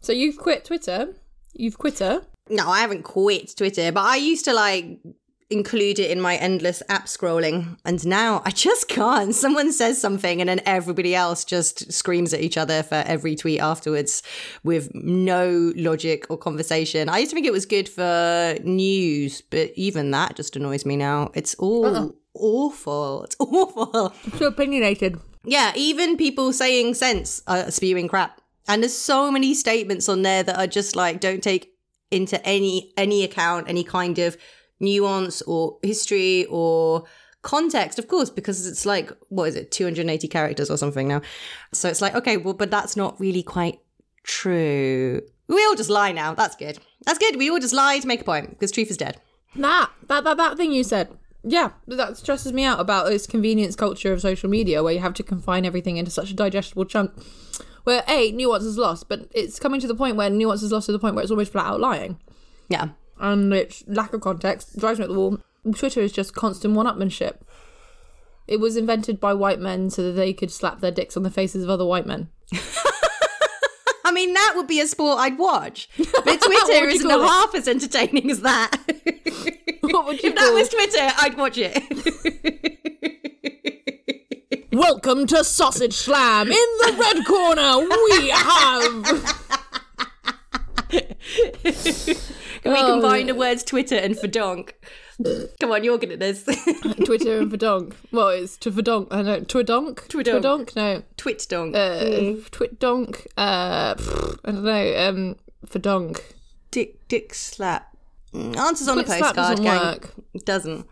So you've quit Twitter. You've quit her. No, I haven't quit Twitter, but I used to like include it in my endless app scrolling. And now I just can't. Someone says something and then everybody else just screams at each other for every tweet afterwards with no logic or conversation. I used to think it was good for news, but even that just annoys me now. It's all Uh-uh. awful. It's awful. So opinionated. Yeah, even people saying sense are spewing crap. And there's so many statements on there that are just like don't take into any any account any kind of nuance or history or context of course because it's like what is it 280 characters or something now. So it's like okay well but that's not really quite true. We all just lie now. That's good. That's good. We all just lie to make a point because truth is dead. That that that that thing you said. Yeah, that stresses me out about this convenience culture of social media where you have to confine everything into such a digestible chunk. Where a nuance is lost, but it's coming to the point where nuance is lost to the point where it's almost flat out lying, yeah and its lack of context drives me up the wall. Twitter is just constant one-upmanship. It was invented by white men so that they could slap their dicks on the faces of other white men. I mean, that would be a sport I'd watch. But Twitter isn't half as entertaining as that. What would you if that was Twitter, I'd watch it. Welcome to Sausage Slam. In the red corner, we have Can we Oh, combine the words Twitter and fadonk? Come on, you're good at this. Twitter and Verdonk. Well, it's to Verdonk. I don't know. Twidonk? Twidonk. Twidonk? No. Twit donk. Uh, Twitdonk. Uh, pfft, I don't know. Um, Verdonk. dick, dick slap. Mm, Answers on a Twit slap postcard, doesn't work. Doesn't.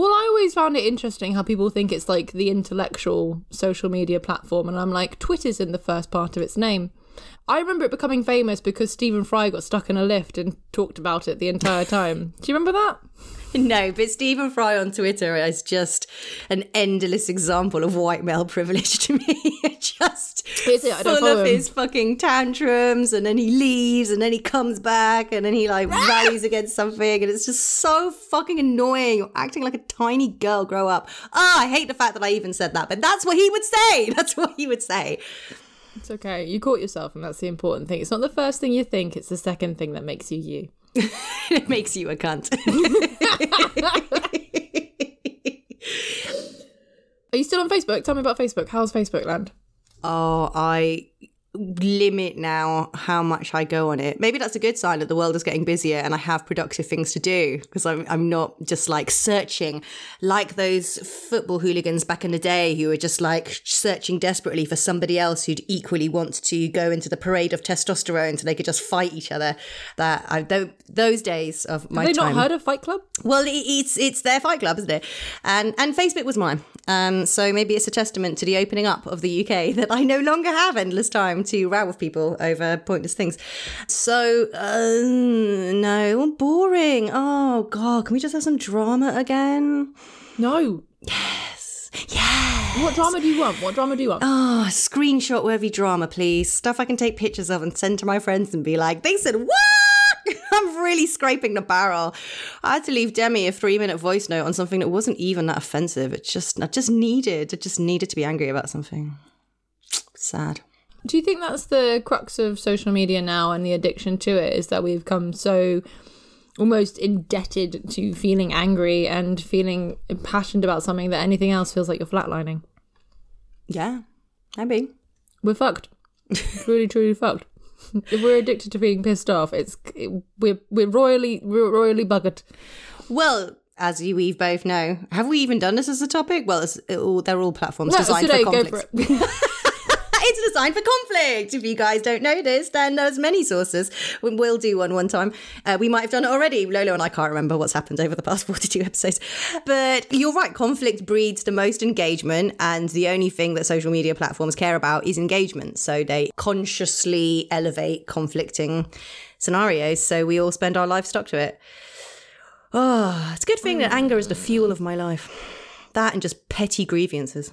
Well, I always found it interesting how people think it's like the intellectual social media platform, and I'm like, Twitter's in the first part of its name. I remember it becoming famous because Stephen Fry got stuck in a lift and talked about it the entire time. Do you remember that? No, but Stephen Fry on Twitter is just an endless example of white male privilege to me. just it? Full of him. his fucking tantrums, and then he leaves, and then he comes back, and then he like rallies against something, and it's just so fucking annoying. You're acting like a tiny girl. Grow up. Ah, I hate the fact that I even said that, but that's what he would say. That's what he would say. It's okay. You caught yourself, and that's the important thing. It's not the first thing you think, it's the second thing that makes you you. it makes you a cunt. Are you still on Facebook? Tell me about Facebook. How's Facebook land? Oh, I limit now how much I go on it. Maybe that's a good sign that the world is getting busier and I have productive things to do because I'm I'm not just like searching like those football hooligans back in the day who were just like searching desperately for somebody else who'd equally want to go into the parade of testosterone so they could just fight each other. That I tho- those days of my Have they time. not heard of Fight Club? Well, it- it's it's their fight club, isn't it? And and Facebook was mine. Um, so maybe it's a testament to the opening up of the UK that I no longer have endless time to row with people over pointless things. So uh, no, boring. Oh god, can we just have some drama again? No. Yes. Yeah. What drama do you want? What drama do you want? Oh, screenshot worthy drama, please. Stuff I can take pictures of and send to my friends and be like, they said, what? I'm really scraping the barrel. I had to leave Demi a three minute voice note on something that wasn't even that offensive. It just, I just needed, I just needed to be angry about something. Sad. Do you think that's the crux of social media now and the addiction to it is that we've come so almost indebted to feeling angry and feeling impassioned about something that anything else feels like you're flatlining? Yeah, maybe. We're fucked. really, truly fucked. If we're addicted to being pissed off, it's it, we're we're royally we're royally buggered. Well, as you we both know, have we even done this as a topic? Well, it's, it all, they're all platforms No, designed today, for conflict. for. it's designed for conflict. If you guys don't know this, then there's many sources. We- We'll do one one time. Uh, we might have done it already. Lolo and I can't remember what's happened over the past 42 episodes. But you're right, conflict breeds the most engagement, and the only thing that social media platforms care about is engagement. So they consciously elevate conflicting scenarios. So we all spend our life stuck to it. Oh, it's a good thing that anger is the fuel of my life. That and just petty grievances.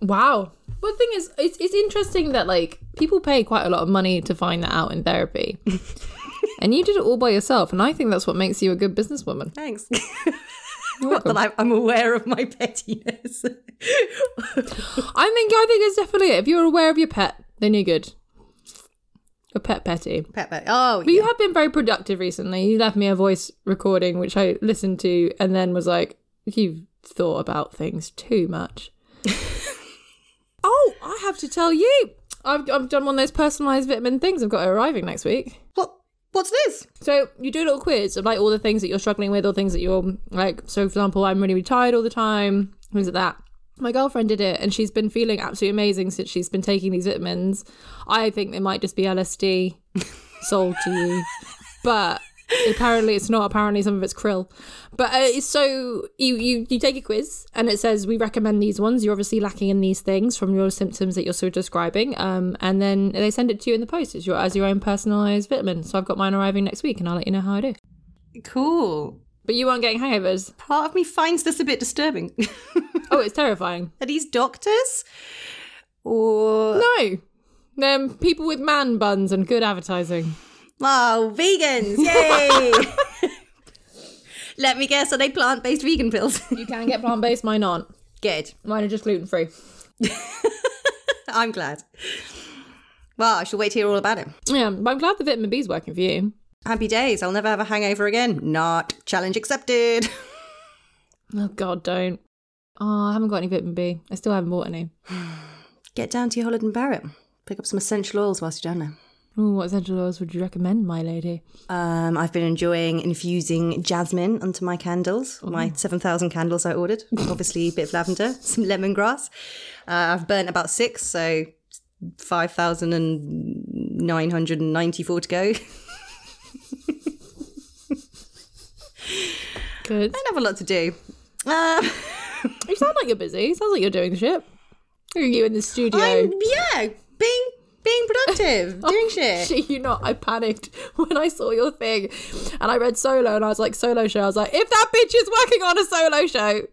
Wow. Well, the thing is, it's, it's interesting that like people pay quite a lot of money to find that out in therapy, and you did it all by yourself, and I think that's what makes you a good businesswoman. Thanks. Not that I'm, aware of my pettiness. I think I think it's definitely it. If you're aware of your pet, then you're good. A pet petty. Pepper. Oh, But you have been very productive recently. You left me a voice recording, which I listened to, and then was like, "You've thought about things too much." Oh, I have to tell you, I've I've done one of those personalized vitamin things. I've got it arriving next week. What? What's this? So you do a little quiz of like all the things that you're struggling with, or things that you're like. So, for example, I'm really, really tired all the time. Things like that. My girlfriend did it, and she's been feeling absolutely amazing since she's been taking these vitamins. I think they might just be LSD sold to you, but apparently it's not. Apparently some of it's krill. But uh, it's so you you you take a quiz, and it says we recommend these ones. You're obviously lacking in these things from your symptoms that you're sort of describing. Um, and then they send it to you in the post as your as your own personalized vitamin. So I've got mine arriving next week, and I'll let you know how I do. Cool. But you aren't getting hangovers. Part of me finds this a bit disturbing. Oh, it's terrifying. Are these doctors? Or No. Them people with man buns and good advertising. Oh, vegans! Yay! Let me guess. Are they plant-based vegan pills? You can get plant based, mine aren't. Good. Mine are just gluten free. I'm glad. Well, I shall wait to hear all about it. Yeah, but I'm glad the vitamin B is working for you. Happy days. I'll never have a hangover again. Not. Challenge accepted. Oh God, don't. Oh, I haven't got any vitamin B. I still haven't bought any. Get down to your Holland and Barrett. Pick up some essential oils whilst you're down there. Ooh, what essential oils would you recommend, my lady? Um, I've been enjoying infusing jasmine onto my candles, my 7,000 candles I ordered. Obviously, a bit of lavender, some lemongrass. Uh, I've burnt about six, so 5,994 to go. Good. I don't have a lot to do. Uh, You sound like you're busy. Sounds like you're doing the shit. Are you in the studio? I'm, yeah, being being productive, oh, doing shit. Shit, you not. I panicked when I saw your thing, and I read solo, and I was like, solo show. I was like, if that bitch is working on a solo show,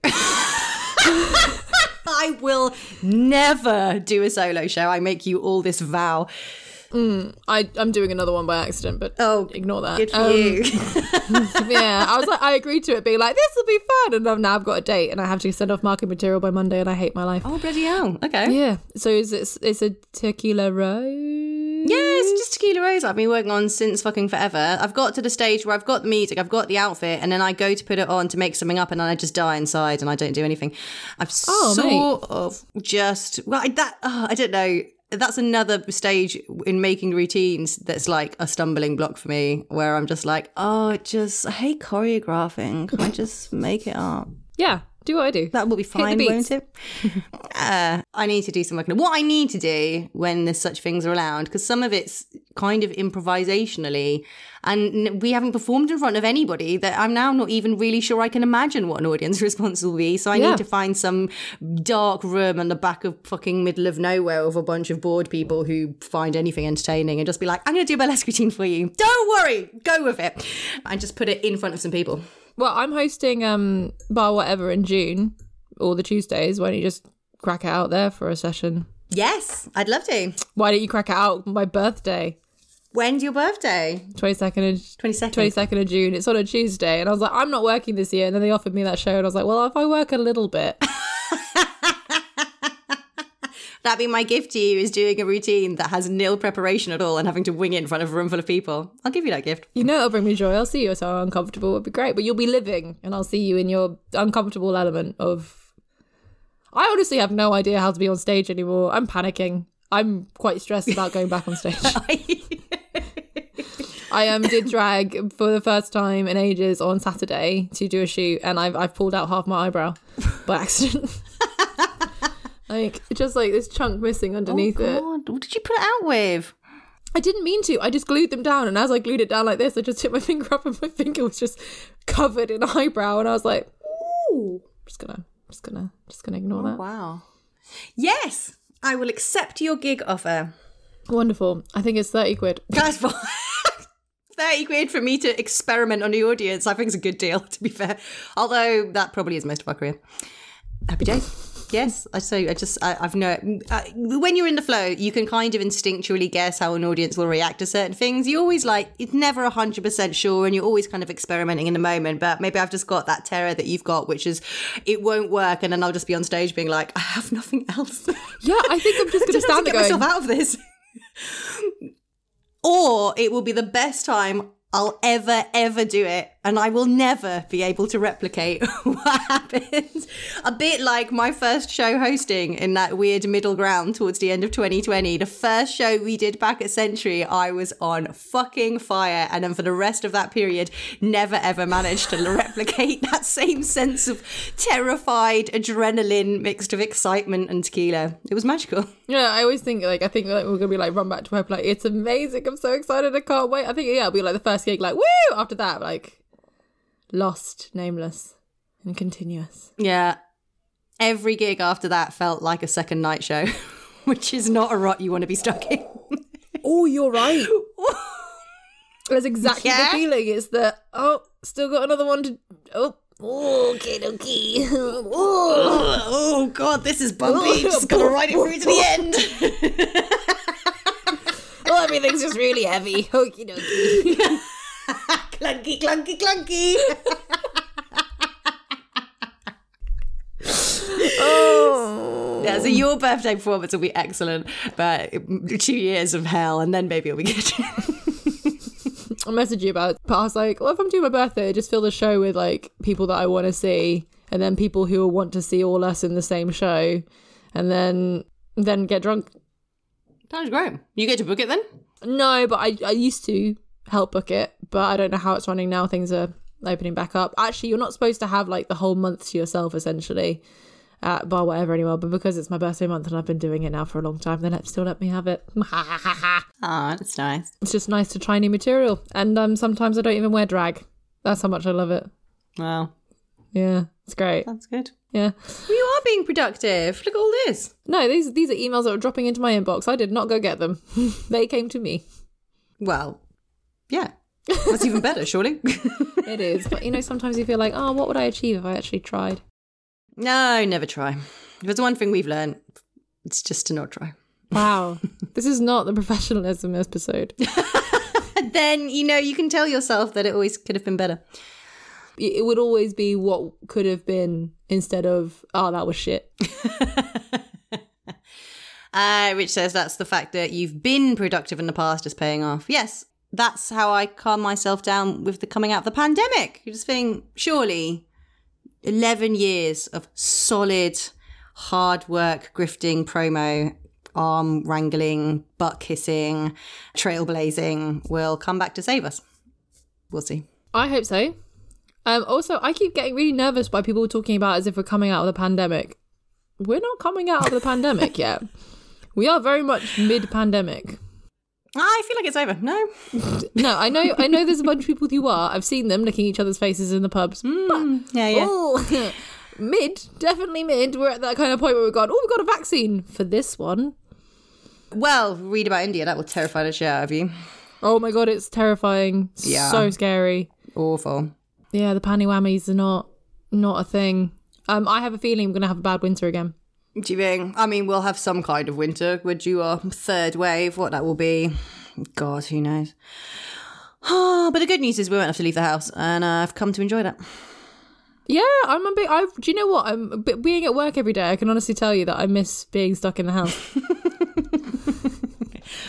I will never do a solo show. I make you all this vow. I I'm doing another one by accident, but Oh, ignore that. Good for Um, you. yeah, I was like, I agreed to it, being like, this will be fun, and I've- now I've got a date, and I have to send off marketing material by Monday, and I hate my life. oh, bloody hell. Okay. Yeah, so is it, it's a tequila rose? Yeah, it's just Tequila Rose I've been working on since fucking forever. I've got to the stage where I've got the music, I've got the outfit, and then I go to put it on to make something up, and then I just die inside and I don't do anything. I've Oh, sort of just, well, I, that, oh, I don't know. That's another stage in making routines that's like a stumbling block for me where I'm just like, oh, just, I hate choreographing. Can I just make it up? Yeah, do what I do. That will be fine, won't it? uh, I need to do some work. What I need to do when there's such things are around, because some of it's kind of improvisationally, and we haven't performed in front of anybody. That I'm now not even really sure I can imagine what an audience response will be. So I Yeah. need to find some dark room in the back of fucking middle of nowhere with a bunch of bored people who find anything entertaining, and just be like, "I'm going to do a burlesque routine for you. Don't worry, go with it," and just put it in front of some people. Well, I'm hosting um Bar Wotever in June, all the Tuesdays. Why don't you just crack it out there for a session? Yes, I'd love to. Why don't you crack it out my birthday, When's your birthday? twenty second of Twenty second. twenty second of June? It's on a Tuesday, and I was like, I'm not working this year. And then they offered me that show, and I was like, well, if I work a little bit, That'd be my gift to you is doing a routine that has nil preparation at all and having to wing it in front of a room full of people. I'll give you that gift. you know, it'll bring me joy. I'll see you so uncomfortable. It'd be great, but you'll be living, and I'll see you in your uncomfortable element of. I honestly have no idea how to be on stage anymore. I'm panicking. I'm quite stressed about going back on stage. I um did drag for the first time in ages on Saturday to do a shoot, and I've I've pulled out half my eyebrow by accident. like just like this chunk missing underneath it. Oh, God, what did you put it out with? I didn't mean to. I just glued them down, and as I glued it down like this, I just hit my finger up, and my finger was just covered in eyebrow, and I was like, "Ooh, I'm just gonna, just gonna, just gonna ignore oh, that." Wow. Yes, I will accept your gig offer. Wonderful. I think it's thirty quid. Guys, for 30 quid for me to experiment on the audience, I think is a good deal, to be fair. Although that probably is most of our career. Happy days. Yes, I so I just I, I've no. I, when you're in the flow, you can kind of instinctually guess how an audience will react to certain things. You always like it's never hundred percent sure, and you're always kind of experimenting in the moment. But maybe I've just got that terror that you've got, which is it won't work, and then I'll just be on stage being like, I have nothing else. Yeah, I think I'm just gonna stand to there get going. myself out of this. or it will be the best time I'll ever, ever do it. And I will never be able to replicate what happens. A bit like my first show hosting in that weird middle ground towards the end of 2020. The first show we did back at Century, I was on fucking fire. And then for the rest of that period, never ever managed to replicate that same sense of terrified adrenaline mixed with excitement and tequila. It was magical. Yeah, I always think like I think like we're gonna be like run back to work like it's amazing. I'm so excited. I can't wait. I think yeah, it'll be like the first gig like woo. After that, like lost, nameless, and continuous. Yeah. Every gig after that felt like a second night show, which is not a rot you want to be stuck in. Oh, you're right. That's exactly Yeah? the feeling. It's that oh, still got another one to oh. Oh, okay, okay. Oh. oh god, this is bumpy. Oh. Just gotta ride it through to the end. well, everything's just really heavy. Okie dokie. Clunky, clunky, clunky. Oh. Yeah, so your birthday performance will be excellent, but two years of hell, and then maybe it'll be good. I messaged you about, but I was like, well, if I'm doing my birthday, just fill the show with like people that I want to see, and then people who will want to see all us in the same show, and then then get drunk. Sounds great. You get to book it then? No, but I I used to help book it, but I don't know how it's running now. Things are opening back up. Actually, you're not supposed to have like the whole month to yourself, essentially, at Bar Wotever anymore. But because it's my birthday month and I've been doing it now for a long time, they let still let me have it. Oh, that's nice. it's just nice to try new material, and um sometimes I don't even wear drag. That's how much I love it. Wow, Yeah, it's great. that's good. Yeah. You are being productive. Look at all this. No, these these are emails that are dropping into my inbox. I did not go get them. they came to me. Well, yeah. That's even better, surely. It is, but you know, sometimes you feel like, oh, what would I achieve if I actually tried? no, never try. If there's one thing we've learned, it's just to not try. Wow, this is not the professionalism episode. Then, you know, you can tell yourself that it always could have been better. It it would always be what could have been instead of, oh, that was shit. Uh, Rich says that's the fact that you've been productive in the past is paying off. Yes, that's how I calm myself down with the coming out of the pandemic. You just think, surely, 11 years of solid, hard work, grifting, promo, arm wrangling, butt kissing, trailblazing will come back to save us. We'll see. I hope so. Um, also, I keep getting really nervous by people talking about as if we're coming out of the pandemic. We're not coming out of the pandemic yet. We are very much mid-pandemic. I feel like it's over. No. No, I know, I know. There's a bunch of people who are. I've seen them licking each other's faces in the pubs. Yeah, yeah. Oh, mid, definitely mid. We're at that kind of point where we've gone. Oh, we've got a vaccine for this one. Well, read about India. That will terrify the shit out of you. Oh my god, it's terrifying. Yeah. So scary. Awful. Yeah, the panty whammies are not not a thing. Um, I have a feeling we're gonna have a bad winter again. Do you think? I mean, we'll have some kind of winter. We're due our third wave. What that will be, God, who knows? but the good news is we won't have to leave the house, and uh, I've come to enjoy that. Yeah, I'm a bit. I do you know what? I'm being at work every day. I can honestly tell you that I miss being stuck in the house.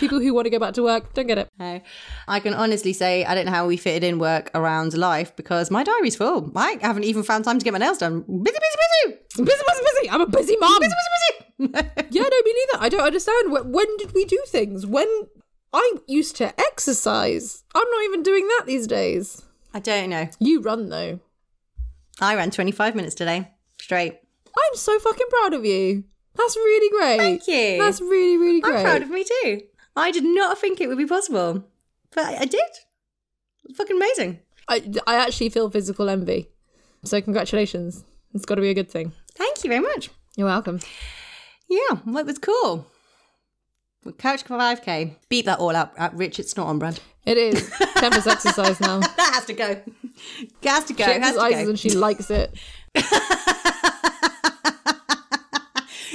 People who want to go back to work don't get it. No. I can honestly say I don't know how we fitted in work around life because my diary's full. I haven't even found time to get my nails done. Busy, busy, busy. Busy, busy, busy. I'm a busy mom. Busy, busy, busy. Yeah, no, me neither. I don't understand. When did we do things? When I used to exercise, I'm not even doing that these days. I don't know. You run though. I ran 25 minutes today straight. I'm so fucking proud of you. That's really great. Thank you. That's really, really great. I'm proud of me too. I did not think it would be possible, but I I did. It's fucking amazing. I, I actually feel physical envy. So congratulations. It's got to be a good thing. Thank you very much. You're welcome. Yeah, well, it was cool. Couch for 5k. Beat that all up. Rich. It's not on brand. It is. Tempest exercise now. That has to go. It has to go. She It has to exercises go. and she likes it.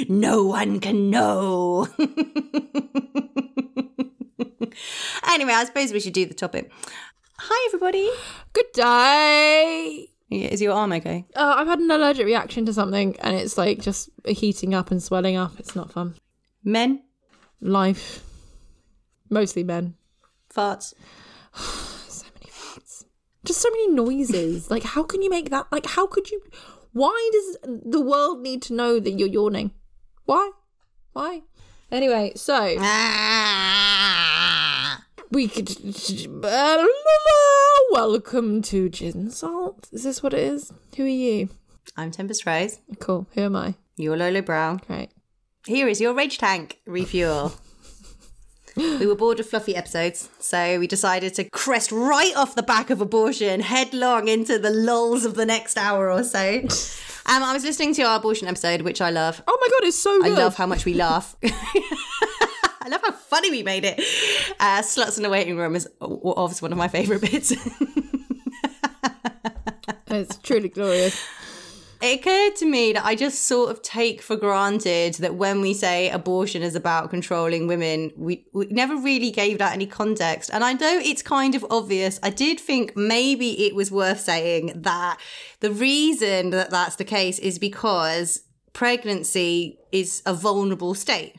No one can know. anyway, I suppose we should do the topic. Hi, everybody. Good day. Yeah, is your arm okay? Uh, I've had an allergic reaction to something and it's like just heating up and swelling up. It's not fun. Men? Life. Mostly men. Farts. so many farts. Just so many noises. like, how can you make that? Like, how could you? Why does the world need to know that you're yawning? Why? Why? Anyway, so Ah. we could. Welcome to Gin Salt. Is this what it is? Who are you? I'm Tempest Rose. Cool. Who am I? You're Lolo Brown. Great. Here is your rage tank refuel. we were bored of fluffy episodes, so we decided to crest right off the back of abortion, headlong into the lulls of the next hour or so. Um, I was listening to our abortion episode, which I love. Oh my god, it's so good. I love how much we laugh. I love how funny we made it. Uh, Sluts in the waiting room is obviously one of my favourite bits. It's truly glorious. It occurred to me that I just sort of take for granted that when we say abortion is about controlling women, we, we never really gave that any context. And I know it's kind of obvious. I did think maybe it was worth saying that the reason that that's the case is because pregnancy is a vulnerable state.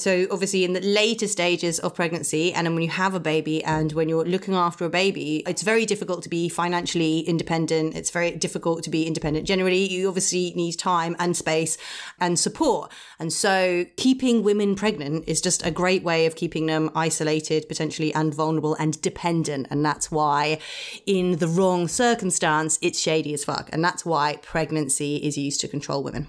So obviously in the later stages of pregnancy and when you have a baby and when you're looking after a baby, it's very difficult to be financially independent. It's very difficult to be independent generally. You obviously need time and space and support. And so keeping women pregnant is just a great way of keeping them isolated potentially and vulnerable and dependent. And that's why in the wrong circumstance, it's shady as fuck. And that's why pregnancy is used to control women.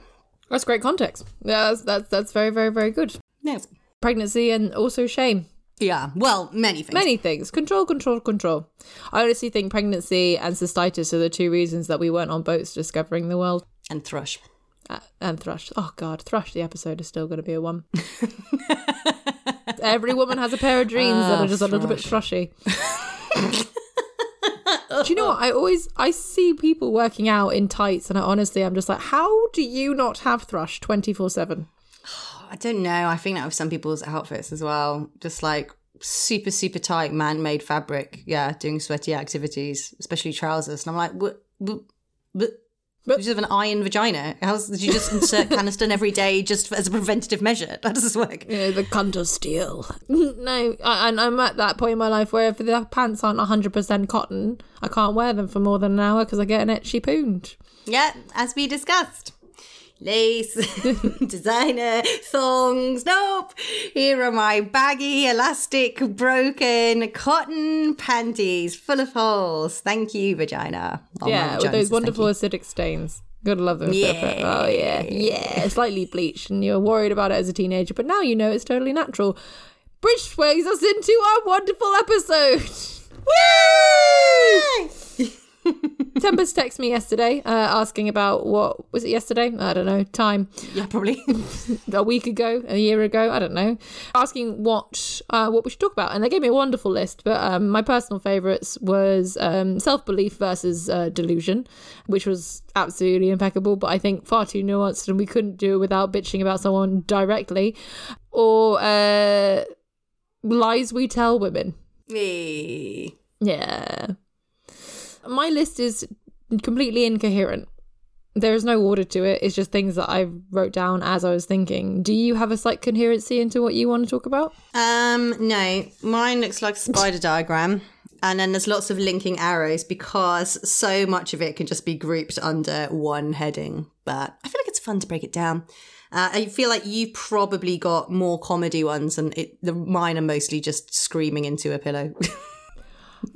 That's great context. Yeah, that's that's, that's very very very good. Yes. Pregnancy and also shame. Yeah. Well, many things. Many things. Control, control, control. I honestly think pregnancy and cystitis are the two reasons that we weren't on boats discovering the world. and thrush. Uh, and thrush. Oh god, thrush. The episode is still going to be a one. Every woman has a pair of dreams that Ah, are just a little bit thrushy. do you know what? I always I see people working out in tights, and I honestly I'm just like, how do you not have thrush twenty four seven? I don't know. I think that with some people's outfits as well. Just like super, super tight man made fabric. Yeah, doing sweaty activities, especially trousers. And I'm like, what? what, what? You just have an iron vagina. How did you just insert Canesten every day just for, as a preventative measure? How does this work? You know, the cunt of steel. no, I, and I'm at that point in my life where if the pants aren't 100% cotton, I can't wear them for more than an hour because I get an itchy poond. Yeah, as we discussed. Lace, designer, thongs. Nope. Here are my baggy, elastic, broken cotton panties full of holes. Thank you, vagina. Oh, yeah, with those wonderful acidic stains. Gotta love them. Yeah. Oh, yeah. Yeah. Slightly bleached, and you're worried about it as a teenager, but now you know it's totally natural. Which sways us into our wonderful episode. Woo! Tempest texted me yesterday uh, asking about what was it yesterday? I don't know. Time. Yeah, probably. a week ago, a year ago, I don't know, asking what uh, what we should talk about, and they gave me a wonderful list. But um, my personal favourites was um, self belief versus uh, delusion, which was absolutely impeccable, but I think far too nuanced, and we couldn't do it without bitching about someone directly, or uh, lies we tell women. Me. Yeah, my list is completely incoherent. There is no order to it. It's just things that I wrote down as I was thinking. Do you have a slight coherency into what you want to talk about? Um, no, mine looks like a spider diagram. And then there's lots of linking arrows because so much of it can just be grouped under one heading. But I feel like it's fun to break it down. Uh, I feel like you've probably got more comedy ones, and it, the mine are mostly just screaming into a pillow.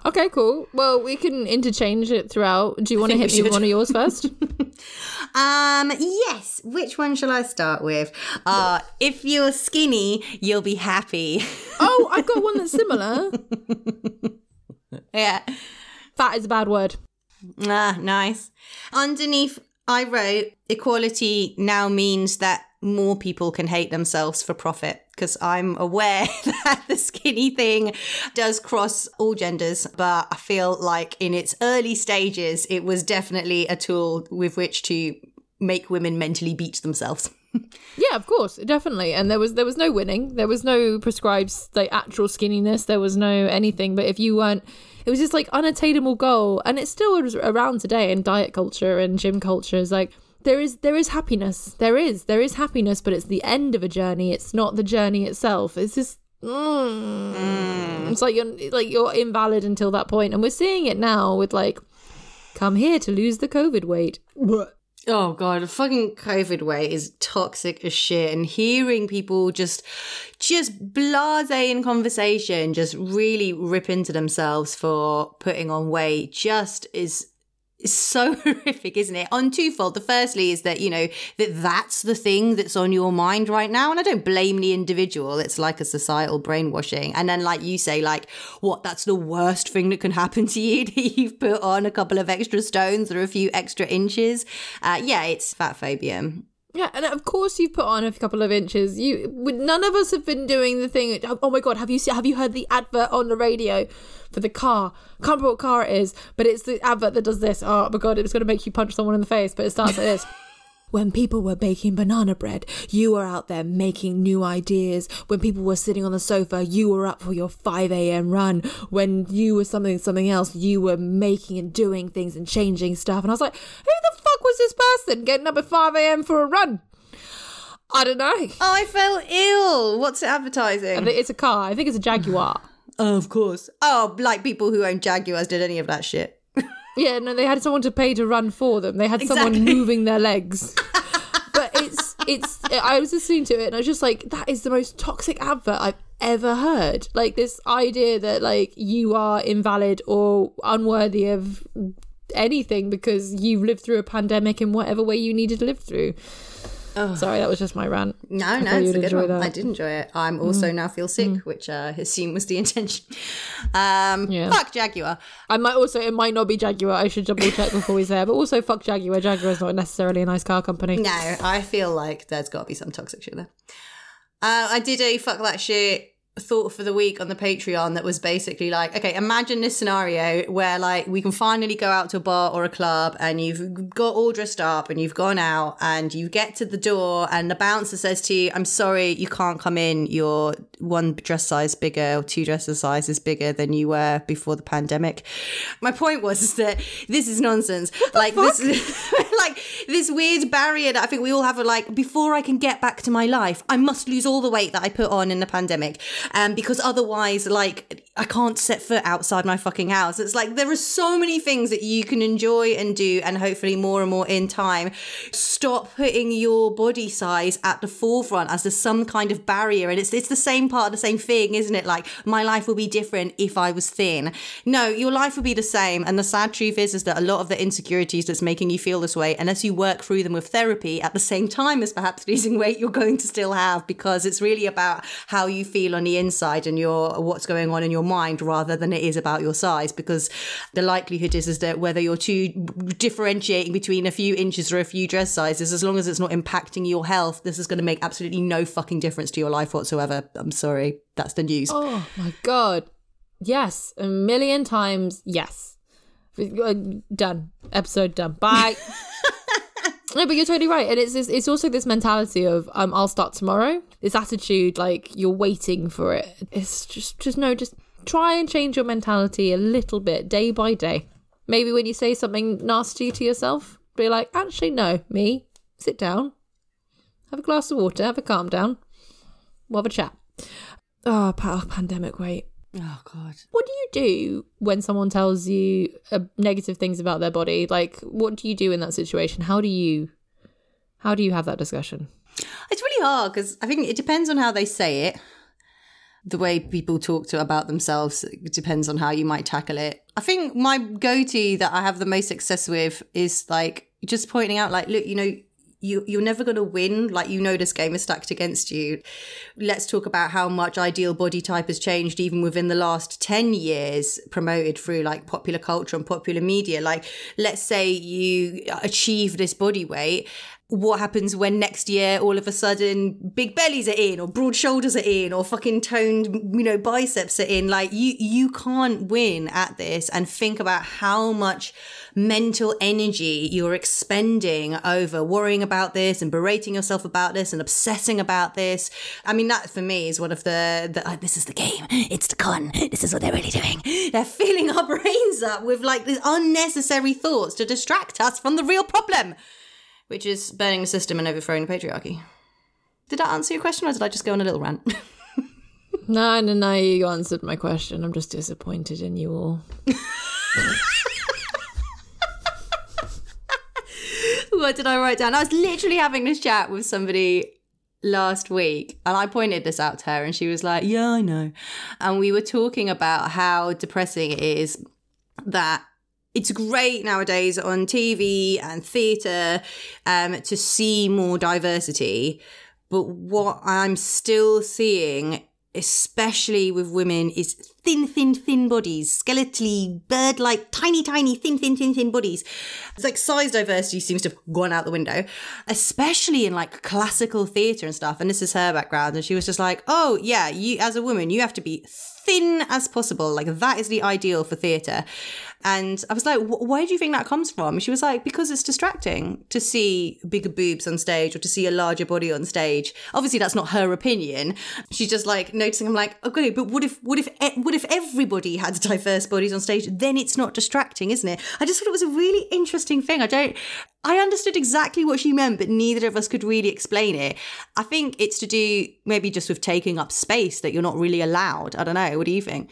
Okay, cool. Well, we can interchange it throughout. Do you want to hit me with one of yours first? um, yes. Which one shall I start with? Uh, if you're skinny, you'll be happy. oh, I've got one that's similar. yeah. Fat is a bad word. Ah, nice. Underneath, I wrote equality now means that more people can hate themselves for profit because I'm aware that the skinny thing does cross all genders, but I feel like in its early stages, it was definitely a tool with which to make women mentally beat themselves. Yeah, of course, definitely. And there was there was no winning. There was no prescribed like actual skinniness. There was no anything. But if you weren't, it was just like unattainable goal. And it's still around today in diet culture and gym culture. Is like there is there is happiness. There is there is happiness, but it's the end of a journey. It's not the journey itself. It's just mm. it's like you're like you're invalid until that point, and we're seeing it now with like, come here to lose the COVID weight. Oh god, fucking COVID weight is toxic as shit. And hearing people just, just blase in conversation, just really rip into themselves for putting on weight, just is it's so horrific, isn't it? On twofold. The firstly is that, you know, that that's the thing that's on your mind right now. And I don't blame the individual. It's like a societal brainwashing. And then, like you say, like, what, that's the worst thing that can happen to you that you've put on a couple of extra stones or a few extra inches. Uh, yeah, it's fat phobia. Yeah, and of course you've put on a couple of inches. You, none of us have been doing the thing. Oh, oh my god, have you seen, have you heard the advert on the radio for the car? Can't remember what car it is, but it's the advert that does this. Oh my god, it's going to make you punch someone in the face, but it starts like this. When people were baking banana bread, you were out there making new ideas. When people were sitting on the sofa, you were up for your 5 a.m. run. When you were something, something else, you were making and doing things and changing stuff. And I was like, who the fuck was this person getting up at 5 a.m. for a run? I don't know. Oh, I felt ill. What's it advertising? It's a car. I think it's a Jaguar. oh, of course. Oh, like people who own Jaguars did any of that shit. Yeah, no, they had someone to pay to run for them. They had exactly. someone moving their legs. but it's it's I was listening to it and I was just like, that is the most toxic advert I've ever heard. Like this idea that like you are invalid or unworthy of anything because you've lived through a pandemic in whatever way you needed to live through. Oh. Sorry, that was just my rant. No, no, it's a good one. That. I did enjoy it. I'm also mm. now feel sick, mm. which uh, I assume was the intention. Um, yeah. Fuck Jaguar. I might also, it might not be Jaguar. I should double check before we say it. But also, fuck Jaguar. Jaguar is not necessarily a nice car company. No, I feel like there's got to be some toxic shit there. Uh, I did a fuck that shit thought for the week on the Patreon that was basically like, okay, imagine this scenario where like we can finally go out to a bar or a club and you've got all dressed up and you've gone out and you get to the door and the bouncer says to you, I'm sorry, you can't come in. You're one dress size bigger or two dress sizes bigger than you were before the pandemic. My point was is that this is nonsense. Like this, like this weird barrier that I think we all have. Like before I can get back to my life, I must lose all the weight that I put on in the pandemic um, because otherwise, like, I can't set foot outside my fucking house. It's like there are so many things that you can enjoy and do, and hopefully more and more in time. Stop putting your body size at the forefront as there's some kind of barrier, and it's it's the same part the same thing, isn't it? Like my life will be different if I was thin. No, your life would be the same. And the sad truth is, is that a lot of the insecurities that's making you feel this way, unless you work through them with therapy at the same time as perhaps losing weight, you're going to still have because it's really about how you feel on the inside and your what's going on in your mind rather than it is about your size because the likelihood is is that whether you're too differentiating between a few inches or a few dress sizes as long as it's not impacting your health this is going to make absolutely no fucking difference to your life whatsoever. I'm sorry. That's the news. Oh my god. Yes. A million times yes. Uh, done. Episode done. Bye No, but you're totally right, and it's it's also this mentality of um, I'll start tomorrow. This attitude, like you're waiting for it. It's just just no, just try and change your mentality a little bit day by day. Maybe when you say something nasty to yourself, be like, actually, no, me, sit down, have a glass of water, have a calm down, we'll have a chat. Oh, pandemic weight. Oh God. What do you do when someone tells you uh, negative things about their body? Like, what do you do in that situation? How do you, how do you have that discussion? It's really hard because I think it depends on how they say it the way people talk to about themselves depends on how you might tackle it. I think my go-to that I have the most success with is like just pointing out like look, you know, you you're never going to win. Like you know this game is stacked against you. Let's talk about how much ideal body type has changed even within the last 10 years promoted through like popular culture and popular media. Like let's say you achieve this body weight. What happens when next year all of a sudden big bellies are in or broad shoulders are in or fucking toned you know biceps are in? Like you you can't win at this and think about how much mental energy you're expending over worrying about this and berating yourself about this and obsessing about this i mean that for me is one of the, the uh, this is the game it's the con this is what they're really doing they're filling our brains up with like these unnecessary thoughts to distract us from the real problem which is burning the system and overthrowing the patriarchy. Did that answer your question, or did I just go on a little rant? No, no, no. You answered my question. I'm just disappointed in you all. what did I write down? I was literally having this chat with somebody last week and I pointed this out to her and she was like, Yeah, I know. And we were talking about how depressing it is that it's great nowadays on TV and theatre um, to see more diversity. But what I'm still seeing, especially with women, is thin, thin, thin bodies, skeletally, bird like, tiny, tiny, thin, thin, thin, thin bodies. It's like size diversity seems to have gone out the window, especially in like classical theatre and stuff. And this is her background. And she was just like, oh, yeah, you as a woman, you have to be thin as possible. Like that is the ideal for theatre. And I was like, why do you think that comes from? She was like, because it's distracting to see bigger boobs on stage or to see a larger body on stage. Obviously, that's not her opinion. She's just like noticing. I'm like, okay, but what if, what if, what if everybody had diverse bodies on stage? Then it's not distracting, isn't it? I just thought it was a really interesting thing. I don't, I understood exactly what she meant, but neither of us could really explain it. I think it's to do maybe just with taking up space that you're not really allowed. I don't know. What do you think?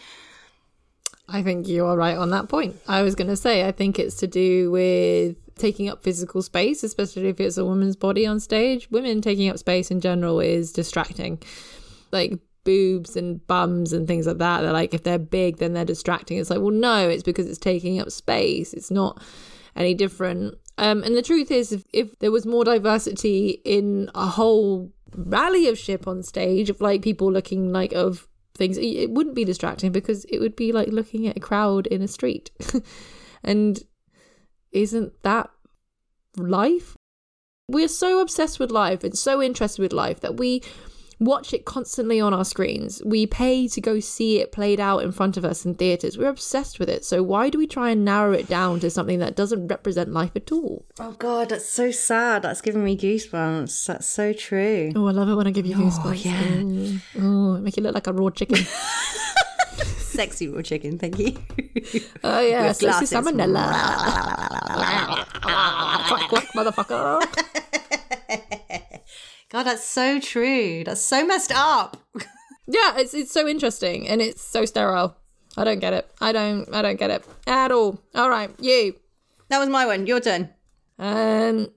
I think you are right on that point. I was going to say, I think it's to do with taking up physical space, especially if it's a woman's body on stage. Women taking up space in general is distracting. Like boobs and bums and things like that. They're like, if they're big, then they're distracting. It's like, well, no, it's because it's taking up space. It's not any different. Um, and the truth is, if, if there was more diversity in a whole rally of ship on stage of like people looking like of things it wouldn't be distracting because it would be like looking at a crowd in a street. And isn't that life? We're so obsessed with life and so interested with life that we watch it constantly on our screens. We pay to go see it played out in front of us in theatres. We're obsessed with it. So why do we try and narrow it down to something that doesn't represent life at all? Oh god, that's so sad. That's giving me goosebumps. That's so true. Oh, I love it when I give you oh, goosebumps. Oh, yeah. Mm. Oh, make you look like a raw chicken. Sexy raw chicken, thank you. Oh yeah, sexy salmonella. motherfucker. God, that's so true. That's so messed up. yeah, it's it's so interesting and it's so sterile. I don't get it. I don't I don't get it at all. All right, you. That was my one. Your turn. Um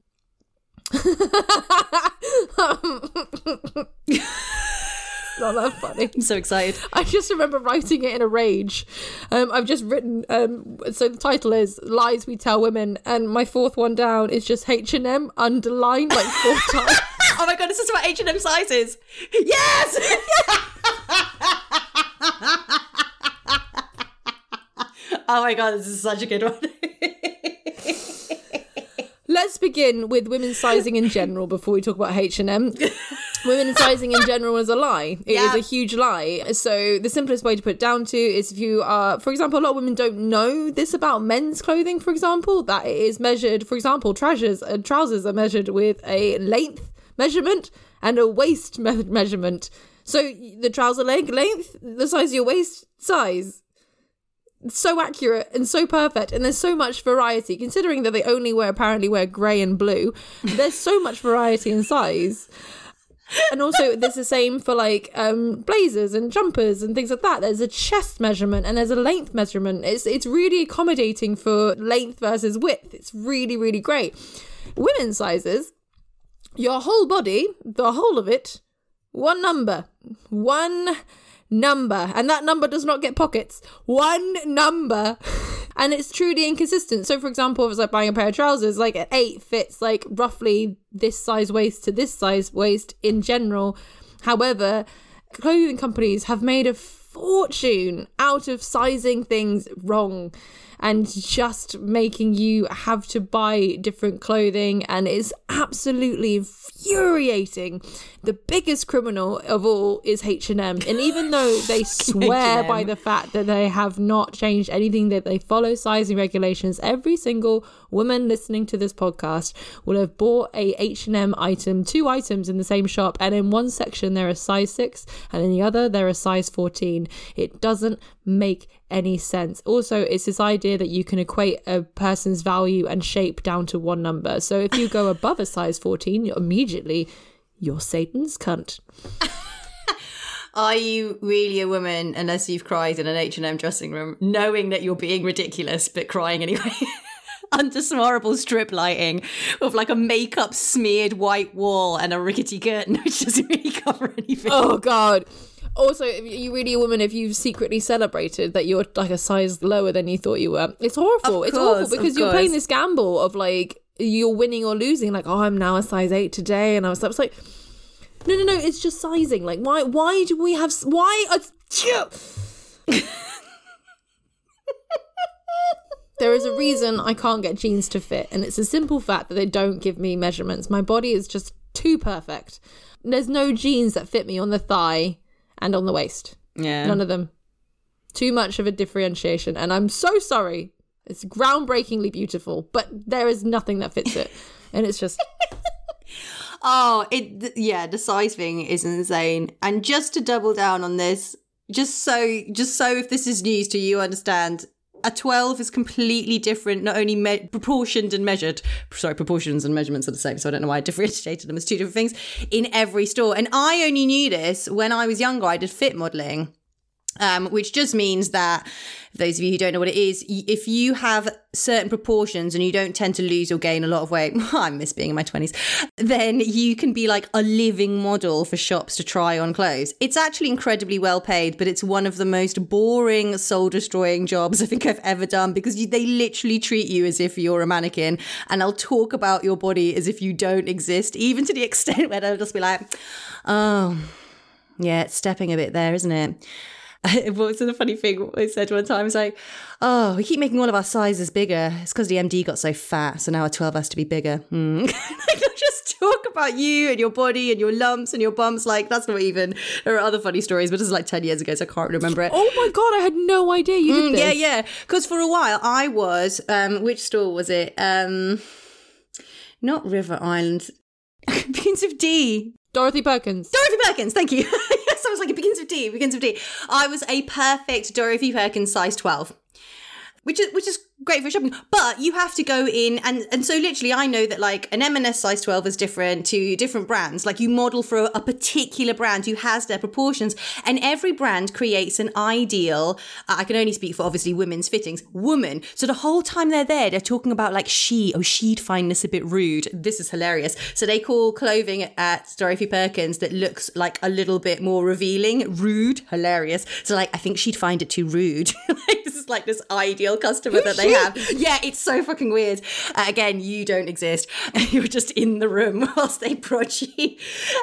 not that funny. I'm so excited. I just remember writing it in a rage. Um, I've just written. Um, so the title is "Lies We Tell Women," and my fourth one down is just H and M underlined like four times. Oh my god, this is about H and M sizes. Yes. oh my god, this is such a good one. Let's begin with women's sizing in general before we talk about H and M. Women's sizing in general is a lie. It yeah. is a huge lie. So the simplest way to put it down to is if you are, for example, a lot of women don't know this about men's clothing. For example, that it is measured. For example, trousers uh, trousers are measured with a length measurement and a waist me- measurement. So the trouser leg length, the size of your waist size. So accurate and so perfect and there's so much variety. Considering that they only wear apparently wear grey and blue there's so much variety in size. And also there's the same for like um blazers and jumpers and things like that. There's a chest measurement and there's a length measurement. It's it's really accommodating for length versus width. It's really really great. Women's sizes your whole body the whole of it one number one number, and that number does not get pockets. One number. and it's truly inconsistent. So, for example, if it's like buying a pair of trousers, like an eight fits like roughly this size waist to this size waist in general. However, clothing companies have made a fortune out of sizing things wrong and just making you have to buy different clothing and it's absolutely infuriating the biggest criminal of all is H&M and even though they swear H&M. by the fact that they have not changed anything that they follow sizing regulations every single woman listening to this podcast will have bought a H&M item two items in the same shop and in one section they're a size 6 and in the other they're a size 14 it doesn't make any sense. Also, it's this idea that you can equate a person's value and shape down to one number. So if you go above a size 14, you're immediately you're Satan's cunt. Are you really a woman unless you've cried in an H&M dressing room, knowing that you're being ridiculous, but crying anyway? Under some horrible strip lighting with like a makeup smeared white wall and a rickety curtain which doesn't really cover anything. Oh god. Also, if you really a woman if you've secretly celebrated that you're like a size lower than you thought you were. It's horrible. Of it's awful because you're playing this gamble of like you're winning or losing. Like, oh, I'm now a size eight today, and I was, I was like, no, no, no. It's just sizing. Like, why? Why do we have? Why? Are, there is a reason I can't get jeans to fit, and it's a simple fact that they don't give me measurements. My body is just too perfect. There's no jeans that fit me on the thigh and on the waist. Yeah. None of them. Too much of a differentiation, and I'm so sorry. It's groundbreakingly beautiful, but there is nothing that fits it, and it's just Oh, it yeah, the size thing is insane. And just to double down on this, just so just so if this is news to you, understand. A 12 is completely different, not only me- proportioned and measured. Sorry, proportions and measurements are the same, so I don't know why I differentiated them as two different things in every store. And I only knew this when I was younger. I did fit modeling um, which just means that those of you who don't know what it is, if you have certain proportions and you don't tend to lose or gain a lot of weight, I miss being in my 20s, then you can be like a living model for shops to try on clothes. It's actually incredibly well paid, but it's one of the most boring, soul destroying jobs I think I've ever done because you, they literally treat you as if you're a mannequin and they'll talk about your body as if you don't exist, even to the extent where they'll just be like, oh, yeah, it's stepping a bit there, isn't it? what was the funny thing I said one time? It's like, oh, we keep making all of our sizes bigger. It's because the MD got so fat, so now a 12 has to be bigger. Hmm. Like, just talk about you and your body and your lumps and your bumps. Like, that's not even. There are other funny stories, but this is like 10 years ago, so I can't remember it. oh my god, I had no idea you did Mm, yeah, this. yeah. Because for a while I was, um, which store was it? Um, not River Island. Begins with D. Dorothy Perkins. Dorothy Perkins, thank you. yes, I was like, it begins with D, it begins with D. I was a perfect Dorothy Perkins size 12. Which is which is great for shopping, but you have to go in and and so literally I know that like an M&S size 12 is different to different brands. Like you model for a, a particular brand who has their proportions and every brand creates an ideal uh, I can only speak for obviously women's fittings, woman. So the whole time they're there they're talking about like she, oh she'd find this a bit rude. This is hilarious. So they call clothing at Dorothy Perkins that looks like a little bit more revealing, rude, hilarious. So like I think she'd find it too rude. like this is like this ideal customer that they she? have. Yeah, it's so fucking weird. Uh, again, you don't exist. You're just in the room whilst they approach you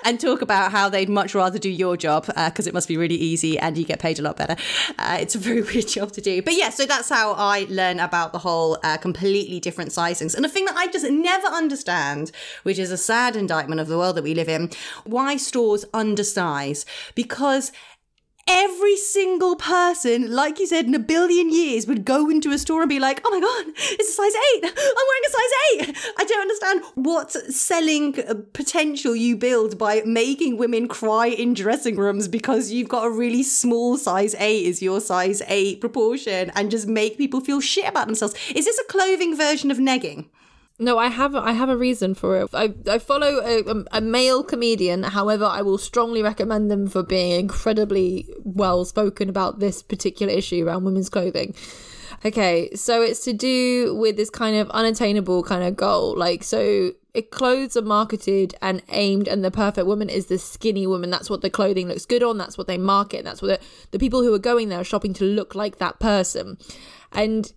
and talk about how they'd much rather do your job because it must be really easy and you get paid a lot better. Uh, it's a very weird job to do. But yeah, so that's how I learn about the whole uh, completely different sizings. And the thing that I just never understand, which is a sad indictment of the world that we live in, why stores undersize. Because every single person, like you said, in a billion years would go into a store and be like, oh my God, it's a size eight. I'm wearing a size eight. I don't understand what selling uh, potential you build by making women cry in dressing rooms because you've got a really small size eight is your size eight proportion and just make people feel shit about themselves. Is this a clothing version of negging? No, I have I have a reason for it. I, I follow a, a male comedian. However, I will strongly recommend them for being incredibly well spoken about this particular issue around women's clothing. Okay, so it's to do with this kind of unattainable kind of goal. Like, so it clothes are marketed and aimed, and the perfect woman is the skinny woman. That's what the clothing looks good on. That's what they market. That's what the, the people who are going there are shopping to look like that person. And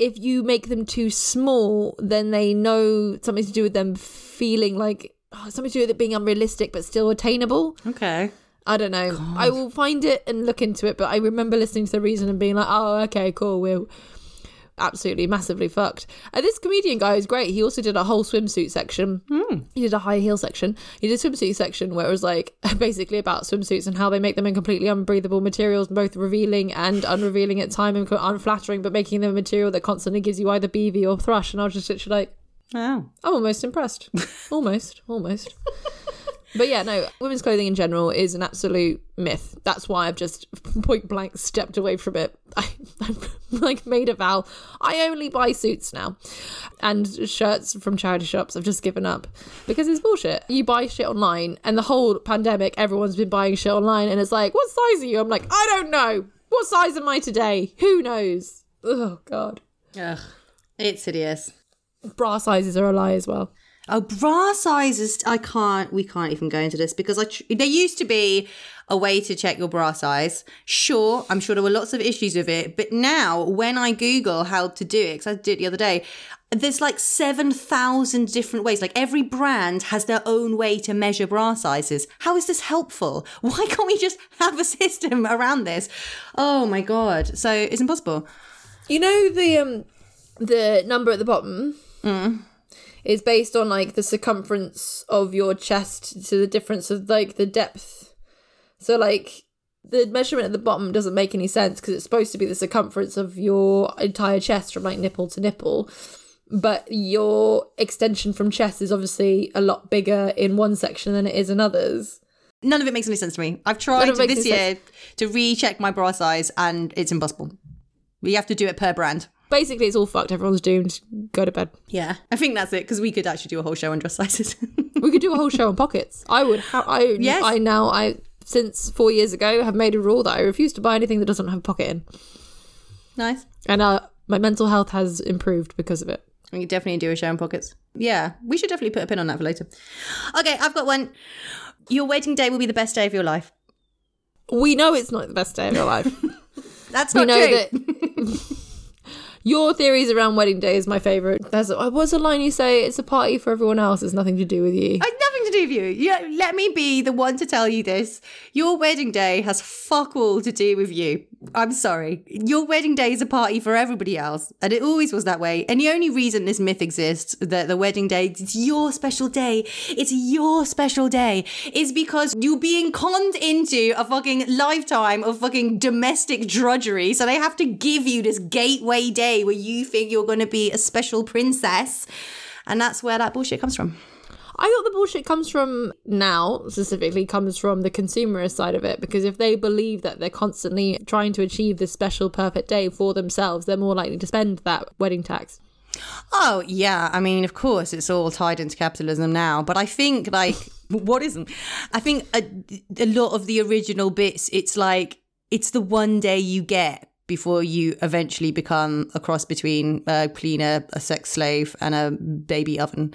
if you make them too small, then they know something to do with them feeling like oh, something to do with it being unrealistic but still attainable. Okay. I don't know. I will find it and look into it, but I remember listening to the reason and being like, oh, okay, cool. We're absolutely massively fucked. And this comedian guy is great. He also did a whole swimsuit section. Hmm. He did a high heel section. He did a swimsuit section where it was like basically about swimsuits and how they make them in completely unbreathable materials, both revealing and unrevealing at time and unflattering, but making them a material that constantly gives you either BV or thrush. And I was just literally like, Wow. I'm almost impressed. almost, almost. But yeah, no, women's clothing in general is an absolute myth. That's why I've just point blank stepped away from it. I, I've like made a vow. I only buy suits now and shirts from charity shops. I've just given up because it's bullshit. You buy shit online, and the whole pandemic, everyone's been buying shit online, and it's like, what size are you? I'm like, I don't know. What size am I today? Who knows? Oh, God. Ugh, it's hideous. Bra sizes are a lie as well. Oh, bra sizes. I can't, we can't even go into this because I, tr- there used to be a way to check your bra size. Sure, I'm sure there were lots of issues with it. But now when I Google how to do it, because I did it the other day, there's like 7,000 different ways. Like every brand has their own way to measure bra sizes. How is this helpful? Why can't we just have a system around this? Oh my God. So it's impossible. You know the um the number at the bottom is based on like the circumference of your chest to the difference of like the depth. So like the measurement at the bottom doesn't make any sense because it's supposed to be the circumference of your entire chest from like nipple to nipple. But your extension from chest is obviously a lot bigger in one section than it is in others. None of it makes any sense to me. I've tried of it makes this year to recheck my bra size and it's impossible. We have to do it per brand. Basically, it's all fucked. Everyone's doomed. Go to bed. Yeah, I think that's it because we could actually do a whole show on dress sizes. We could do a whole show on pockets. I would. Ha- I Yes. I now I since four years ago have made a rule that I refuse to buy anything that doesn't have a pocket in, nice. and uh, my mental health has improved because of it. We could definitely do a show on pockets. Yeah, we should definitely put a pin on that for later. Okay, I've got one. Your wedding day will be the best day of your life. We know it's not the best day of your life. That's we not know true. that. Your theories around wedding day is my favorite. There's uh, what's the line you say? It's a party for everyone else. It's nothing to do with you. It's nothing to do with you. Yeah, let me be the one to tell you this. Your wedding day has fuck all to do with you. I'm sorry. Your wedding day is a party for everybody else, and it always was that way. And the only reason this myth exists that the wedding day is your special day, it's your special day, is because you're being conned into a fucking lifetime of fucking domestic drudgery. So they have to give you this gateway day where you think you're going to be a special princess. And that's where that bullshit comes from. I thought the bullshit comes from now, specifically, comes from the consumerist side of it. Because if they believe that they're constantly trying to achieve this special, perfect day for themselves, they're more likely to spend that wedding tax. Oh, yeah. I mean, of course, it's all tied into capitalism now. But I think, like, what isn't? I think a, a lot of the original bits, it's like, it's the one day you get before you eventually become a cross between a cleaner, a sex slave, and a baby oven.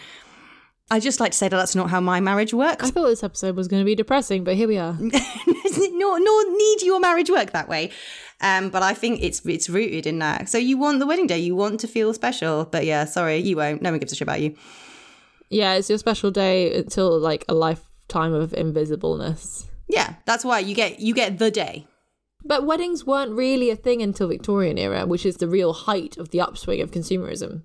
I just like to say that that's not how my marriage works. I thought this episode was going to be depressing, but here we are. nor, nor need your marriage work that way. Um, but I think it's it's rooted in that. So you want the wedding day, you want to feel special. But yeah, sorry, you won't. No one gives a shit about you. Yeah, it's your special day until like a lifetime of invisibleness. Yeah, that's why you get you get the day. But weddings weren't really a thing until Victorian era, which is the real height of the upswing of consumerism.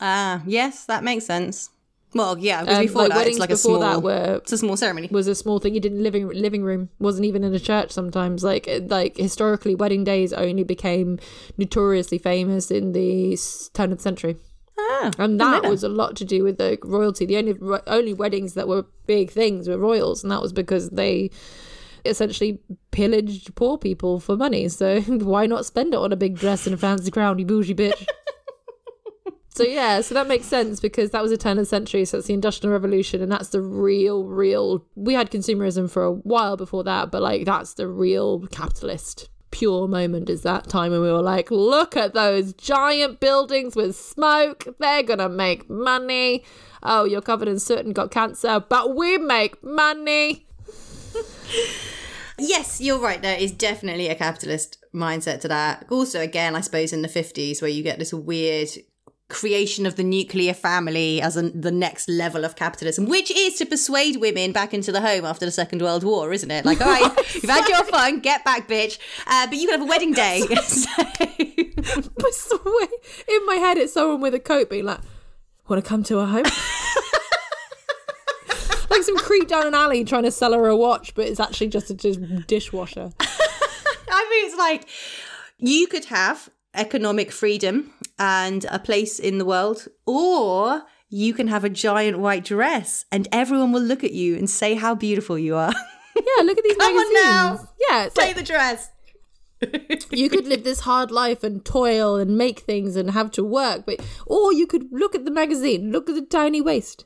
Ah, yes, that makes sense. Well, yeah, because Um, before like that, weddings it's like a before small, that were it's a small ceremony. was a small thing. You did in living living room wasn't even in a church sometimes. Like like historically wedding days only became notoriously famous in the turn of the century. Ah, and that was a lot to do with the royalty. The only only weddings that were big things were royals and that was because they essentially pillaged poor people for money. So why not spend it on a big dress and a fancy crown you bougie bitch So yeah, so that makes sense because that was the turn of the century. So it's the industrial revolution, and that's the real, real. We had consumerism for a while before that, but like that's the real capitalist pure moment. Is that time when we were like, look at those giant buildings with smoke. They're gonna make money. Oh, you're covered in soot and got cancer, but we make money. Yes, you're right. There is definitely a capitalist mindset to that. Also, again, I suppose in the 50s, where you get this weird creation of the nuclear family as a, the next level of capitalism, which is to persuade women back into the home after the Second World War, isn't it? Like, all right, you've had your fun, get back, bitch. Uh, but you can have a wedding day. So- But in my head, it's someone with a coat being like, "Want to come to our home?" like some creep down an alley trying to sell her a watch, but it's actually just a just dishwasher. I mean, it's like you could have economic freedom and a place in the world, or you can have a giant white dress and everyone will look at you and say how beautiful you are. Yeah, look at these Come on magazines. now. Yeah, Play like the dress. you could live this hard life and toil and make things and have to work, but or you could look at the magazine, look at the tiny waist.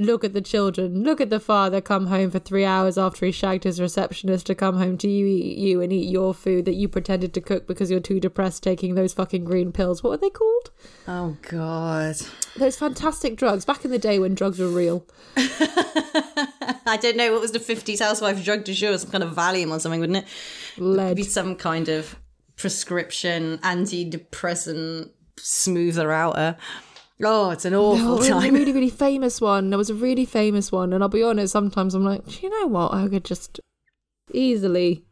Look at the children. Look at the father come home for three hours after he shagged his receptionist to come home to you, eat you, and eat your food that you pretended to cook because you're too depressed taking those fucking green pills. What were they called? Oh, God. Those fantastic drugs back in the day when drugs were real. I don't know. What was the 50s housewife drug du jour? Some kind of Valium or something, wouldn't it? Lead. Be some kind of prescription antidepressant smoother outer. Oh, it's an awful there was a time. really, really famous one. There was a really famous one, and I'll be honest. Sometimes I'm like, "Do you know what? I could just easily.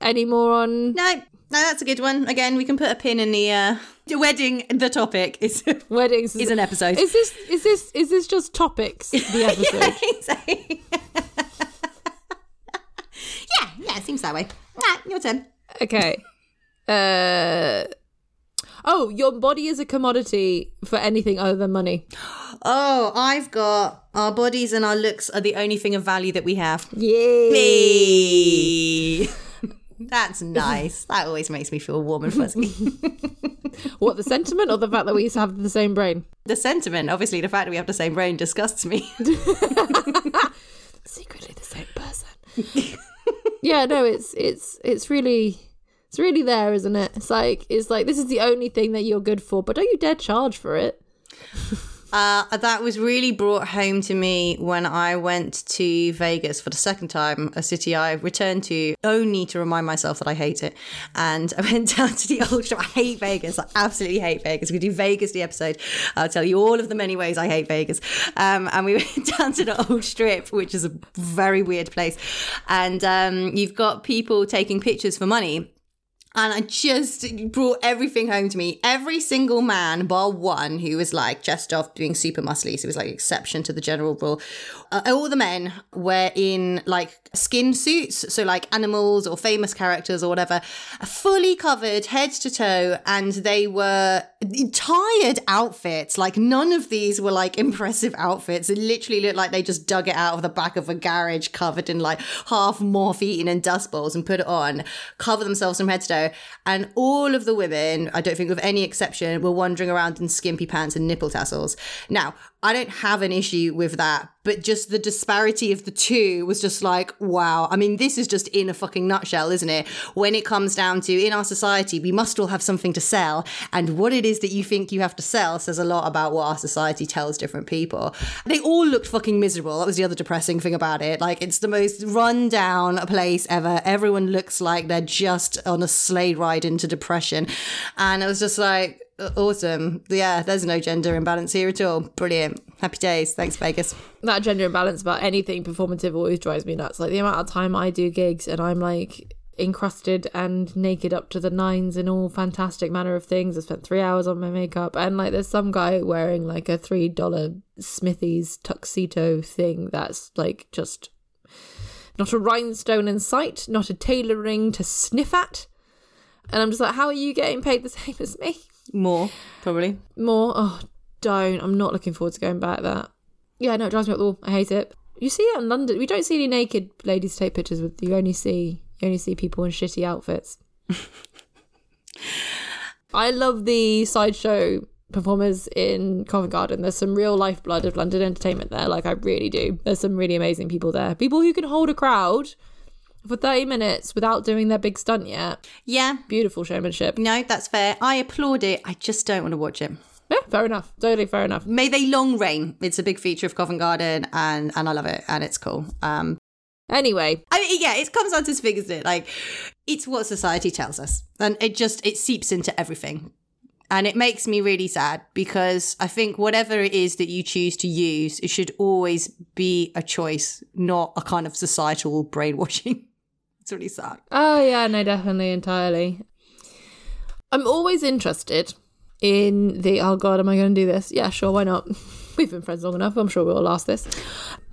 Any more on No, no, that's a good one. Again, we can put a pin in the uh, wedding. The topic is weddings? is an episode. Is this is this is this just topics? The episode. exactly. yeah, yeah, it seems that way. Right, your turn. okay. Uh. Oh, your body is a commodity for anything other than money. Oh, I've got our bodies and our looks are the only thing of value that we have. Yay! Me. That's nice. That always makes me feel warm and fuzzy. What the sentiment or the fact that we used to have the same brain? the sentiment, obviously, the fact that we have the same brain disgusts me. secretly the same person. yeah, no, it's it's it's really it's really there, isn't it? It's like it's like this is the only thing that you're good for, but don't you dare charge for it. Uh, that was really brought home to me when I went to Vegas for the second time, a city I returned to only to remind myself that I hate it. And I went down to the old strip. I hate Vegas. I absolutely hate Vegas. We do Vegas the episode. I'll tell you all of the many ways I hate Vegas. Um, and we went down to the old strip, which is a very weird place. And um, you've got people taking pictures for money. And I just brought everything home to me. Every single man, bar one, who was like chest off, doing super muscly, so it was like exception to the general rule. Uh, all the men were in like skin suits, so like animals or famous characters or whatever, fully covered head to toe, and they were tired outfits. Like none of these were like impressive outfits. It literally looked like they just dug it out of the back of a garage, covered in like half morph eaten in dust balls, and put it on, cover themselves from head to toe. And all of the women, I don't think with any exception, were wandering around in skimpy pants and nipple tassels. Now, I don't have an issue with that, but just the disparity of the two was just like, wow. I mean, this is just in a fucking nutshell, isn't it? When it comes down to in our society, we must all have something to sell. And what it is that you think you have to sell says a lot about what our society tells different people. They all looked fucking miserable. That was the other depressing thing about it. Like, it's the most run down place ever. Everyone looks like they're just on a sleigh ride into depression. And it was just like, awesome. Yeah, there's no gender imbalance here at all. Brilliant. Happy days. Thanks, Vegas. That gender imbalance about anything performative always drives me nuts. Like the amount of time I do gigs and I'm like encrusted and naked up to the nines in all fantastic manner of things. I spent three hours on my makeup and like there's some guy wearing like a three dollar Smiffy's tuxedo thing that's like just not a rhinestone in sight, not a tailoring to sniff at. And I'm just like, how are you getting paid the same as me? More, probably. More? Oh, don't. I'm not looking forward to going back that. Yeah, no, it drives me up the wall. I hate it. You see it in London. We don't see any naked ladies take pictures with. You only see you only see people in shitty outfits. I love the sideshow performers in Covent Garden. There's some real lifeblood of London entertainment there. Like I really do. There's some really amazing people there. People who can hold a crowd for 30 minutes without doing their big stunt yet. Yeah. Beautiful showmanship. No, that's fair. I applaud it. I just don't want to watch it. Yeah, fair enough. Totally fair enough. May they long reign. It's a big feature of Covent Garden, and and I love it, and it's cool. Um, Anyway, I mean, yeah, it comes down to this thing, isn't it? Like, it's what society tells us, and it just it seeps into everything, and it makes me really sad because I think whatever it is that you choose to use, it should always be a choice, not a kind of societal brainwashing. It's really sad. Oh yeah, no, definitely, entirely. I'm always interested in the oh god, am I going to do this? Yeah, sure, why not? We've been friends long enough. I'm sure we'll last this.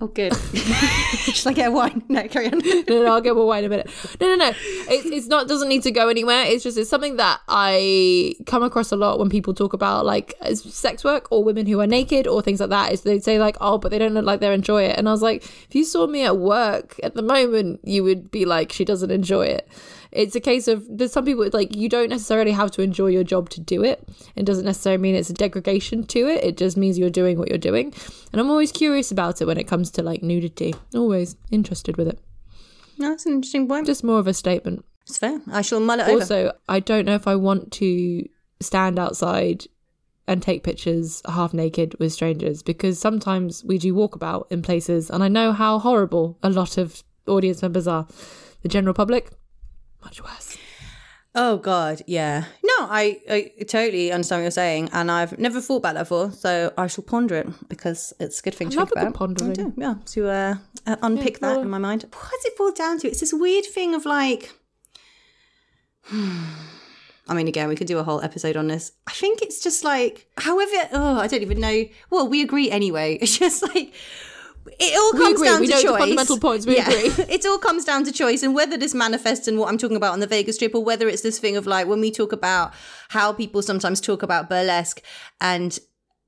Oh, good. Should I get a wine? No, carry on. no, no, I'll get more wine in a minute. No, no, no. It's, it's not doesn't need to go anywhere. It's just it's something that I come across a lot when people talk about like sex work or women who are naked or things like that. Is they say like, oh, but they don't look like they enjoy it. And I was like, if you saw me at work at the moment, you would be like, she doesn't enjoy it. It's a case of there's some people like you don't necessarily have to enjoy your job to do it. It doesn't necessarily mean it's a degradation to it. It just means you're doing what you're doing. And I'm always curious about it when it comes to like nudity. Always interested with it. No, that's an interesting point. Just more of a statement. It's fair. I shall mull it Also, over. I don't know if I want to stand outside and take pictures half naked with strangers because sometimes we do walk about in places and I know how horrible a lot of audience members are. The general public, much worse. Oh God, yeah. No, I, I totally understand what you're saying, and I've never thought about that before, so I shall ponder it because it's a good thing to love think a good about. pondering. I do, yeah, to uh, uh, unpick that well- in my mind. What does it boil down to? It's this weird thing of like. I mean, again, we could do a whole episode on this. I think it's just like, however, oh, I don't even know. Well, we agree anyway. It's just like it all comes down We to choice. fundamental points. We agree. it all comes down to choice and whether this manifests in what I'm talking about on the Vegas Strip or whether it's this thing of like when we talk about how people sometimes talk about burlesque and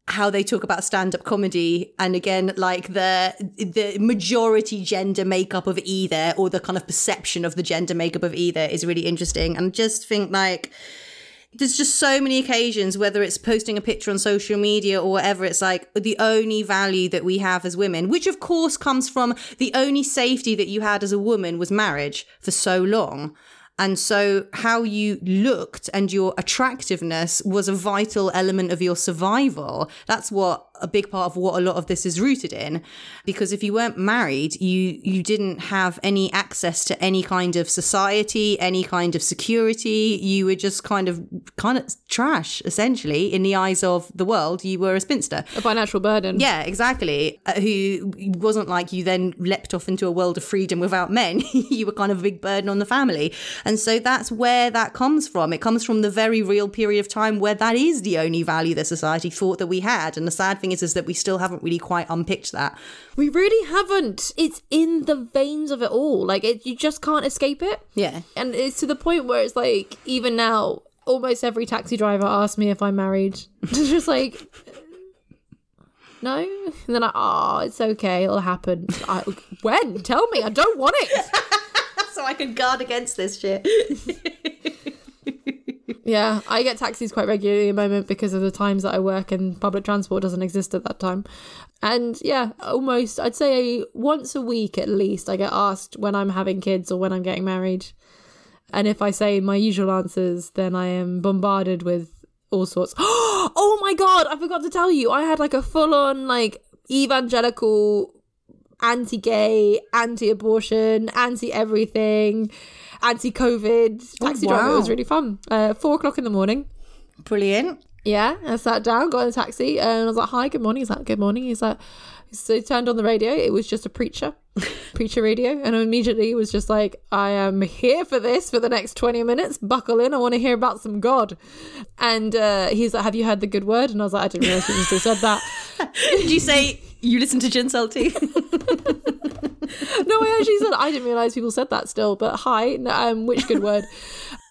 how they talk about stand-up comedy and again like the the majority gender makeup of either or the kind of perception of the gender makeup of either is really interesting and just think like there's just so many occasions, whether it's posting a picture on social media or whatever, it's like the only value that we have as women, which of course comes from the only safety that you had as a woman was marriage for so long. And so how you looked and your attractiveness was a vital element of your survival. That's what a big part of what a lot of this is rooted in. Because if you weren't married, you you didn't have any access to any kind of society, any kind of security. You were just kind of kind of trash, essentially, in the eyes of the world. You were a spinster. A financial burden. Yeah, exactly. Uh, who wasn't like you then leapt off into a world of freedom without men. you were kind of a big burden on the family. And so that's where that comes from. It comes from the very real period of time where that is the only value that society thought that we had. And the sad thing is, is that we still haven't really quite unpicked that. We really haven't. It's in the veins of it all. Like it, you just can't escape it. Yeah. And it's to the point where it's like even now, almost every taxi driver asks me if I'm married. It's just like. Uh, no, and then I, oh, it's okay, it'll happen. I, when? Tell me, I don't want it. So I can guard against this shit. Yeah, I get taxis quite regularly at the moment because of the times that I work and public transport doesn't exist at that time. And yeah, almost, I'd say once a week at least, I get asked when I'm having kids or when I'm getting married. And if I say my usual answers, then I am bombarded with all sorts. Oh my god, I forgot to tell you, I had like a full on like evangelical anti gay, anti abortion, anti everything, anti COVID taxi driver. It was really fun. Uh, four o'clock in the morning. Brilliant. Yeah, I sat down, got in a taxi, and I was like, "Hi, good morning." He's like, "Good morning." He's like, so he turned on the radio. It was just a preacher, preacher radio, and immediately he was just like, "I am here for this for the next twenty minutes. Buckle in. I want to hear about some God." And uh, he's like, "Have you heard the good word?" And I was like, "I didn't realize you still said that." Did you say you listen to Gin Salty? no, I actually said I didn't realize people said that still. But hi, um, which good word?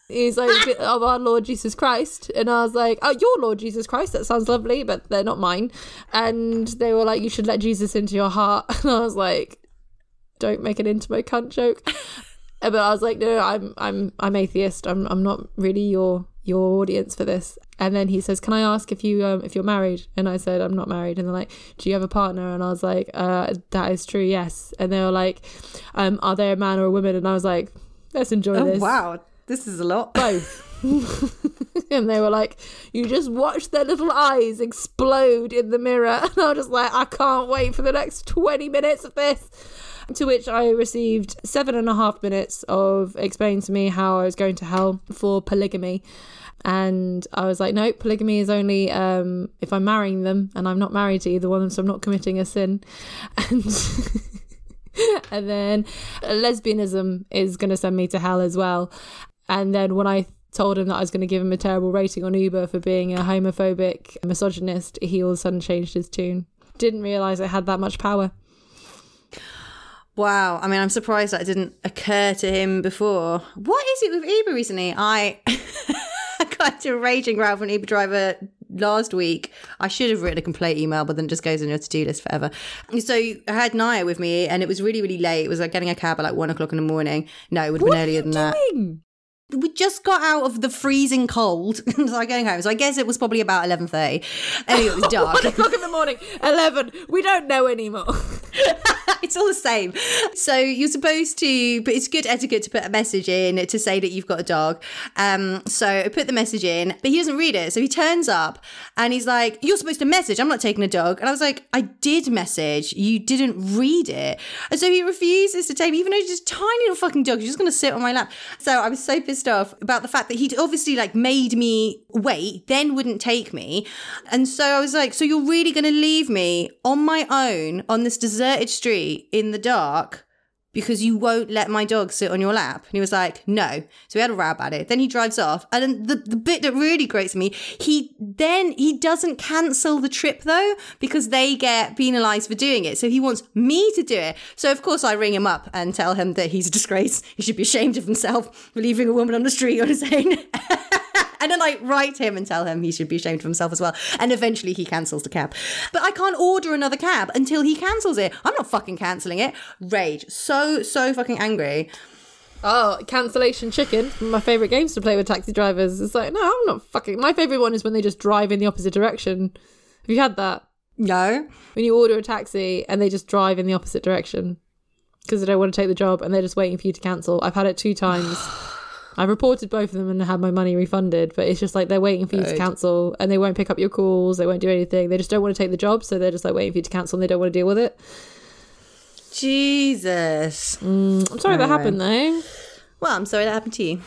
He's like of our Lord Jesus Christ, and I was like, "Oh, your Lord Jesus Christ. That sounds lovely, but they're not mine." And they were like, "You should let Jesus into your heart." And I was like, "Don't make an into my cunt joke." but I was like, "No, I'm I'm I'm atheist. I'm I'm not really your your audience for this." And then he says, "Can I ask if you um if you're married?" And I said, "I'm not married." And they're like, "Do you have a partner?" And I was like, uh, "That is true, yes." And they were like, um, "Are they a man or a woman?" And I was like, "Let's enjoy oh, this." wow. This is a lot. both. and they were like, you just watch their little eyes explode in the mirror. And I was just like, I can't wait for the next 20 minutes of this. To which I received seven and a half minutes of explaining to me how I was going to hell for polygamy. And I was like, no, polygamy is only um, if I'm marrying them, and I'm not married to either one of them, so I'm not committing a sin. And and then lesbianism is going to send me to hell as well. And then when I told him that I was going to give him a terrible rating on Uber for being a homophobic misogynist, he all of a sudden changed his tune. didn't realize it had that much power. Wow. I mean, I'm surprised that didn't occur to him before. What is it with Uber recently? I got into a raging row with an Uber driver last week. I should have written a complaint email, but then it just goes on your to do list forever. So I had Naya with me, and it was really, really late. It was like getting a cab at like one o'clock in the morning. No, it would have been earlier than that. Doing? We just got out of the freezing cold so I'm going home so I guess it was probably about 11.30 anyway it was dark One o'clock in the morning, eleven. We don't know anymore. it's all the same. So you're supposed to, but it's good etiquette to put a message in to say that you've got a dog. Um, so I put the message in, but he doesn't read it. So he turns up and he's like, "You're supposed to message. I'm not taking a dog." And I was like, "I did message. You didn't read it." And so he refuses to take me, even though he's just a tiny little fucking dog. He's just going to sit on my lap. So I was so pissed off about the fact that he'd obviously like made me wait, then wouldn't take me. And so I was like, "So you're really going to leave me on my own on this deserted street in the dark because you won't let my dog sit on your lap. And he was like, no. So we had a row about it. Then he drives off. And the, the bit that really grates me, he then he doesn't cancel the trip though, because they get penalized for doing it. So he wants me to do it. So of course I ring him up and tell him that he's a disgrace. He should be ashamed of himself for leaving a woman on the street on his own. And then I write him and tell him he should be ashamed of himself as well. And eventually he cancels the cab. But I can't order another cab until he cancels it. I'm not fucking cancelling it. Rage. So, so fucking angry. Oh, cancellation chicken. My favorite games to play with taxi drivers. It's like, no, I'm not fucking. My favorite one is when they just drive in the opposite direction. Have you had that? No. When you order a taxi and they just drive in the opposite direction because they don't want to take the job and they're just waiting for you to cancel. I've had it two times. I reported both of them and had my money refunded, but it's just like they're waiting for you to cancel and they won't pick up your calls, they won't do anything. They just don't want to take the job, so they're just like waiting for you to cancel and they don't want to deal with it. Jesus. I'm sorry that happened though. Well, I'm sorry that happened to you.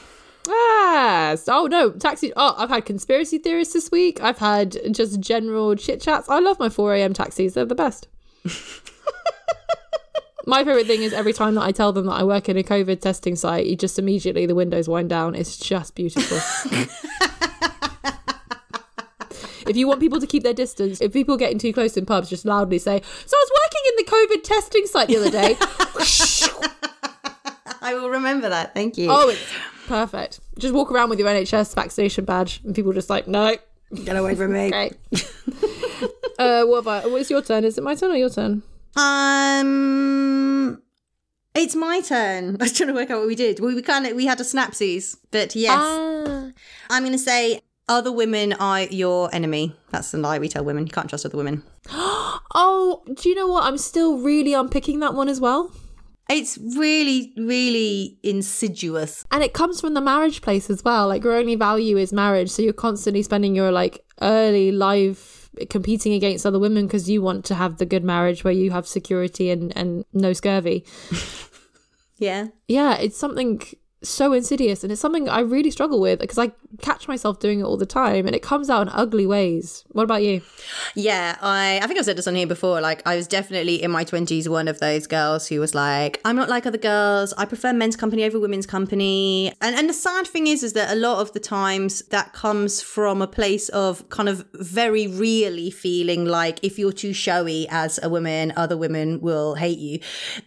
Ah, oh no, taxi. Oh, I've had conspiracy theorists this week. I've had just general chit chats. I love my 4 a.m. taxis, they're the best. my favorite thing is every time that I tell them that I work in a COVID testing site, you just immediately the windows wind down. It's just beautiful. if you want people to keep their distance, if people are getting too close in pubs, just loudly say, So I was working in the COVID testing site the other day. I will remember that. Thank you. oh, it's perfect. Just walk around with your NHS vaccination badge, and people just like, No, Get away from me. Great. uh, what about? What's your turn? Is it my turn or your turn? Um, it's my turn. I was trying to work out what we did. We, we kind of we had a snapsies, but yes, Ah. I'm going to say other women are your enemy. That's the lie we tell women. You can't trust other women. Oh, do you know what? I'm still really unpicking that one as well. It's really, really insidious. And it comes from the marriage place as well. Like your only value is marriage, so you're constantly spending your like early life competing against other women because you want to have the good marriage where you have security and and no scurvy. Yeah. Yeah, it's something so insidious and it's something I really struggle with because I catch myself doing it all the time and it comes out in ugly ways. What about you? Yeah, I I think I've said this on here before. Like, I was definitely in my twenties one of those girls who was like, "I'm not like other girls. I prefer men's company over women's company." And and the sad thing is, is that a lot of the times that comes from a place of kind of very really feeling like if you're too showy as a woman, other women will hate you,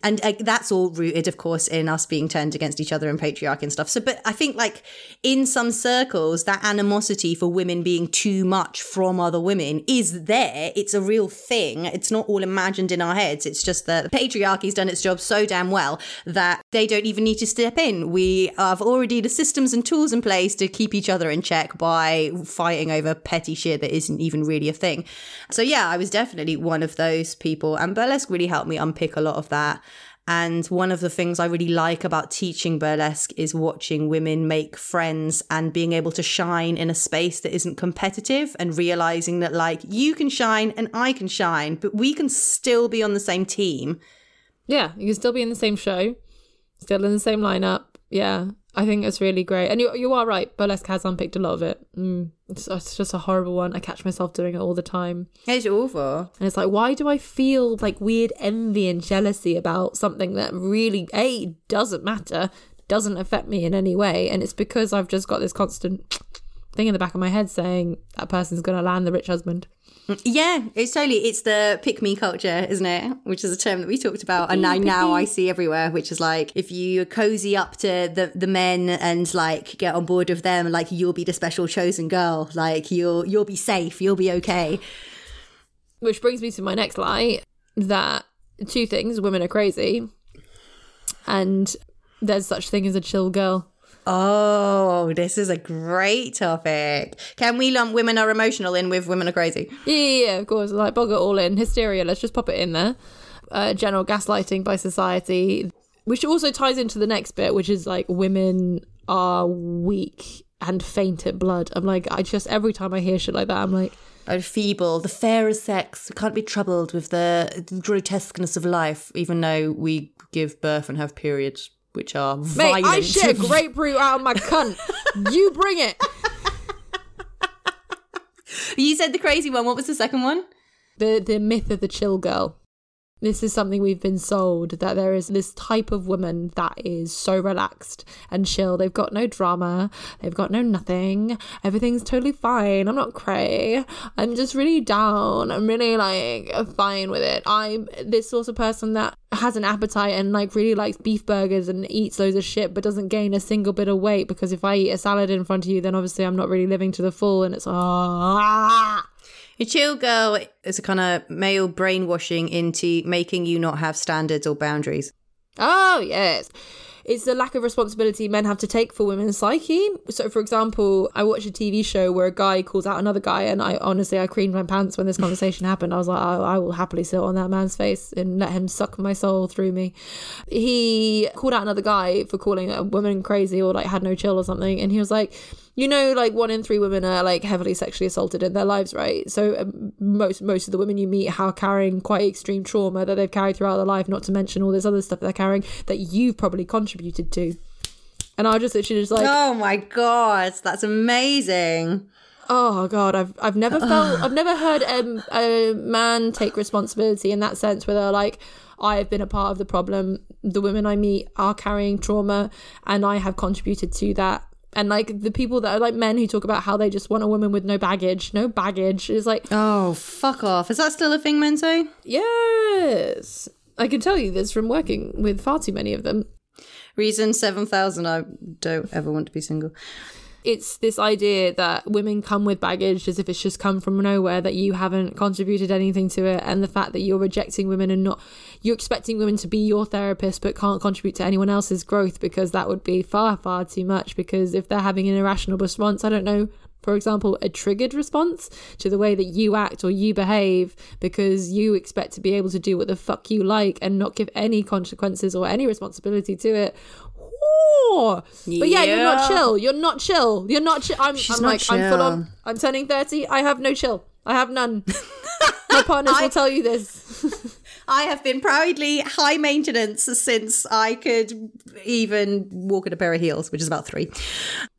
and uh, that's all rooted, of course, in us being turned against each other and patriarchy and stuff. So, but I think like in some circles, that animosity for women being too much from other women is there. It's a real thing. It's not all imagined in our heads. It's just that the patriarchy's done its job so damn well that they don't even need to step in. We have already the systems and tools in place to keep each other in check by fighting over petty shit that isn't even really a thing. So yeah, I was definitely one of those people, and burlesque really helped me unpick a lot of that. And one of the things I really like about teaching burlesque is watching women make friends and being able to shine in a space that isn't competitive and realizing that, like, you can shine and I can shine, but we can still be on the same team. Yeah, you can still be in the same show, still in the same lineup. Yeah, I think it's really great. And you you are right. Burlesque has unpicked a lot of it. Mm, it's, it's just a horrible one. I catch myself doing it all the time. It's awful. And it's like, why do I feel like weird envy and jealousy about something that really, A, doesn't matter, doesn't affect me in any way? And it's because I've just got this constant thing in the back of my head saying that person's going to land the rich husband. Yeah, it's totally it's the pick me culture, isn't it? Which is a term that we talked about, and now now I see everywhere. Which is like if you cozy up to the the men and like get on board with them, like you'll be the special chosen girl. Like you'll you'll be safe, you'll be okay. Which brings me to my next lie that two things: women are crazy, and there's such thing as a chill girl. Oh, this is a great topic. Can we lump women are emotional in with women are crazy? Yeah, yeah, yeah, of course. Like, bog it all in. Hysteria, let's just pop it in there. Uh, general gaslighting by society, which also ties into the next bit, which is like women are weak and faint at blood. I'm like, I just, every time I hear shit like that, I'm like, Are feeble, the fairer sex can't be troubled with the grotesqueness of life, even though we give birth and have periods, which are mate, violent. I shit grapefruit out of my cunt. you bring it. you said the crazy one. What was the second one? the the myth of the chill girl. This is something we've been sold that there is this type of woman that is so relaxed and chill. They've got no drama. They've got no nothing. Everything's totally fine. I'm not cray. I'm just really down. I'm really like fine with it. I'm this sort of person that has an appetite and like really likes beef burgers and eats loads of shit but doesn't gain a single bit of weight because if I eat a salad in front of you then obviously I'm not really living to the full and it's ah chill girl is a kind of male brainwashing into making you not have standards or boundaries. Oh, yes. It's the lack of responsibility men have to take for women's psyche. So, for example, I watched a TV show where a guy calls out another guy, and I honestly, I creamed my pants when this conversation happened. I was like, I, I will happily sit on that man's face and let him suck my soul through me. He called out another guy for calling a woman crazy or like had no chill or something, and he was like, you know like one in three women are like heavily sexually assaulted in their lives right so um, most most of the women you meet are carrying quite extreme trauma that they've carried throughout their life not to mention all this other stuff they're carrying that you've probably contributed to and i just literally just like Oh my god, that's amazing. oh god i've i've never felt i've never heard um, a man take responsibility in that sense where they're like I have been a part of the problem. The women I meet are carrying trauma, and I have contributed to that. And like the people that are like men who talk about how they just want a woman with no baggage, no baggage is like, Oh, fuck off. Is that still a thing men say? yes, I can tell you this from working with far too many of them. Reason 7000 I don't ever want to be single. It's this idea that women come with baggage as if it's just come from nowhere that you haven't contributed anything to it and the fact that you're rejecting women and not you're expecting women to be your therapist but can't contribute to anyone else's growth because that would be far far too much because if they're having an irrational response i don't know for example, a triggered response to the way that you act or you behave because you expect to be able to do what the fuck you like and not give any consequences or any responsibility to it. But yeah, you're not chill. You're not chill. You're not chill. I'm, She's I'm not like, I'm full on. I'm turning 30. I have no chill. I have none. My partners will tell you this. I have been proudly high maintenance since I could even walk in a pair of heels, which is about three.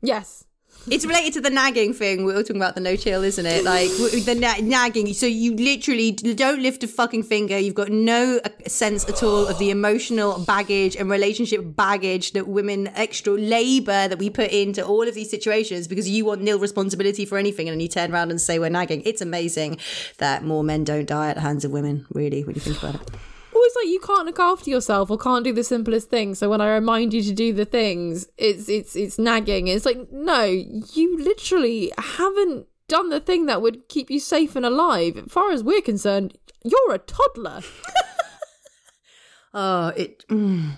yes. It's related to the nagging thing. We were talking about the no chill, isn't it? Like the na- nagging. So you literally don't lift a fucking finger. You've got no uh, sense at all of the emotional baggage and relationship baggage that women, extra labor that we put into all of these situations because you want nil responsibility for anything. And then you turn around and say we're nagging. It's amazing that more men don't die at the hands of women, really, when you think about it. Always like you can't look after yourself or can't do the simplest thing. So when I remind you to do the things, it's it's it's nagging. It's like no, you literally haven't done the thing that would keep you safe and alive. As far as we're concerned, you're a toddler. Oh, it. mm.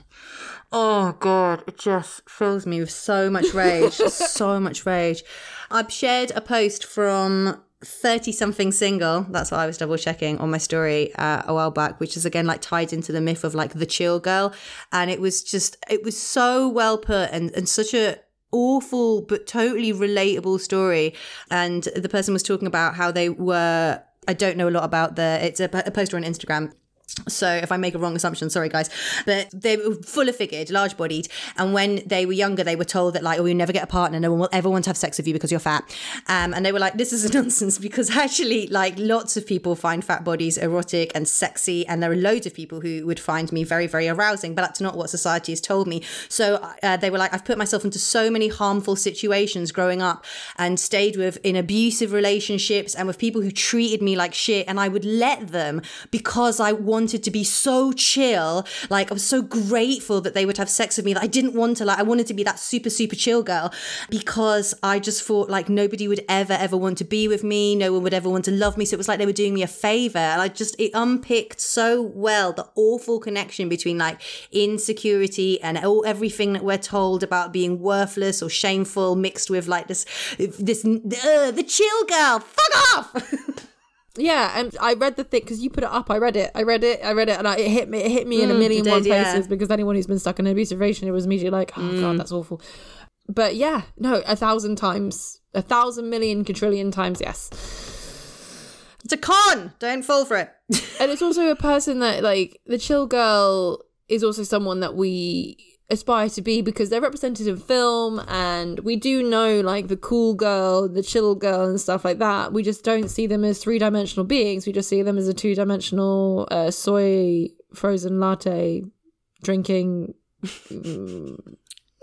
Oh God, it just fills me with so much rage, so much rage. I've shared a post from 30 something single that's what i was double checking on my story uh, a while back which is again like tied into the myth of like the chill girl. And it was just it was so well put and and such a awful but totally relatable story. And the person was talking about how they were i don't know a lot about the it's a, a poster on instagram So if I make a wrong assumption, sorry guys, but they were fuller figured, large bodied, and when they were younger, they were told that like, oh, you never get a partner, no one will ever want to have sex with you because you're fat, um, and they were like, this is nonsense because actually, like, lots of people find fat bodies erotic and sexy, and there are loads of people who would find me very, very arousing, but that's not what society has told me. So uh, they were like, I've put myself into so many harmful situations growing up, and stayed with in abusive relationships and with people who treated me like shit, and I would let them because I wanted to be so chill. Like I was so grateful that they would have sex with me that I didn't want to like I wanted to be that super super chill girl because I just thought like nobody would ever ever want to be with me. No one would ever want to love me. So it was like they were doing me a favor. And I just it unpicked so well the awful connection between like insecurity and all everything that we're told about being worthless or shameful mixed with like this this uh, the chill girl. Fuck off. Yeah, and I read the thing because you put it up. I read it. I read it. I read it, and I, it hit me. It hit me in a mm, million did, one yeah. places because anyone who's been stuck in an abusive relationship, it was immediately like, oh god, mm. that's awful. But yeah, no, a thousand times, a thousand million quadrillion times, yes. it's a con. Don't fall for it. And it's also a person that like the chill girl is also someone that we aspire to be because they're represented in film and we do know like the cool girl the chill girl and stuff like that. We just don't see them as three-dimensional beings. We just see them as a two-dimensional uh, soy frozen latte drinking mm,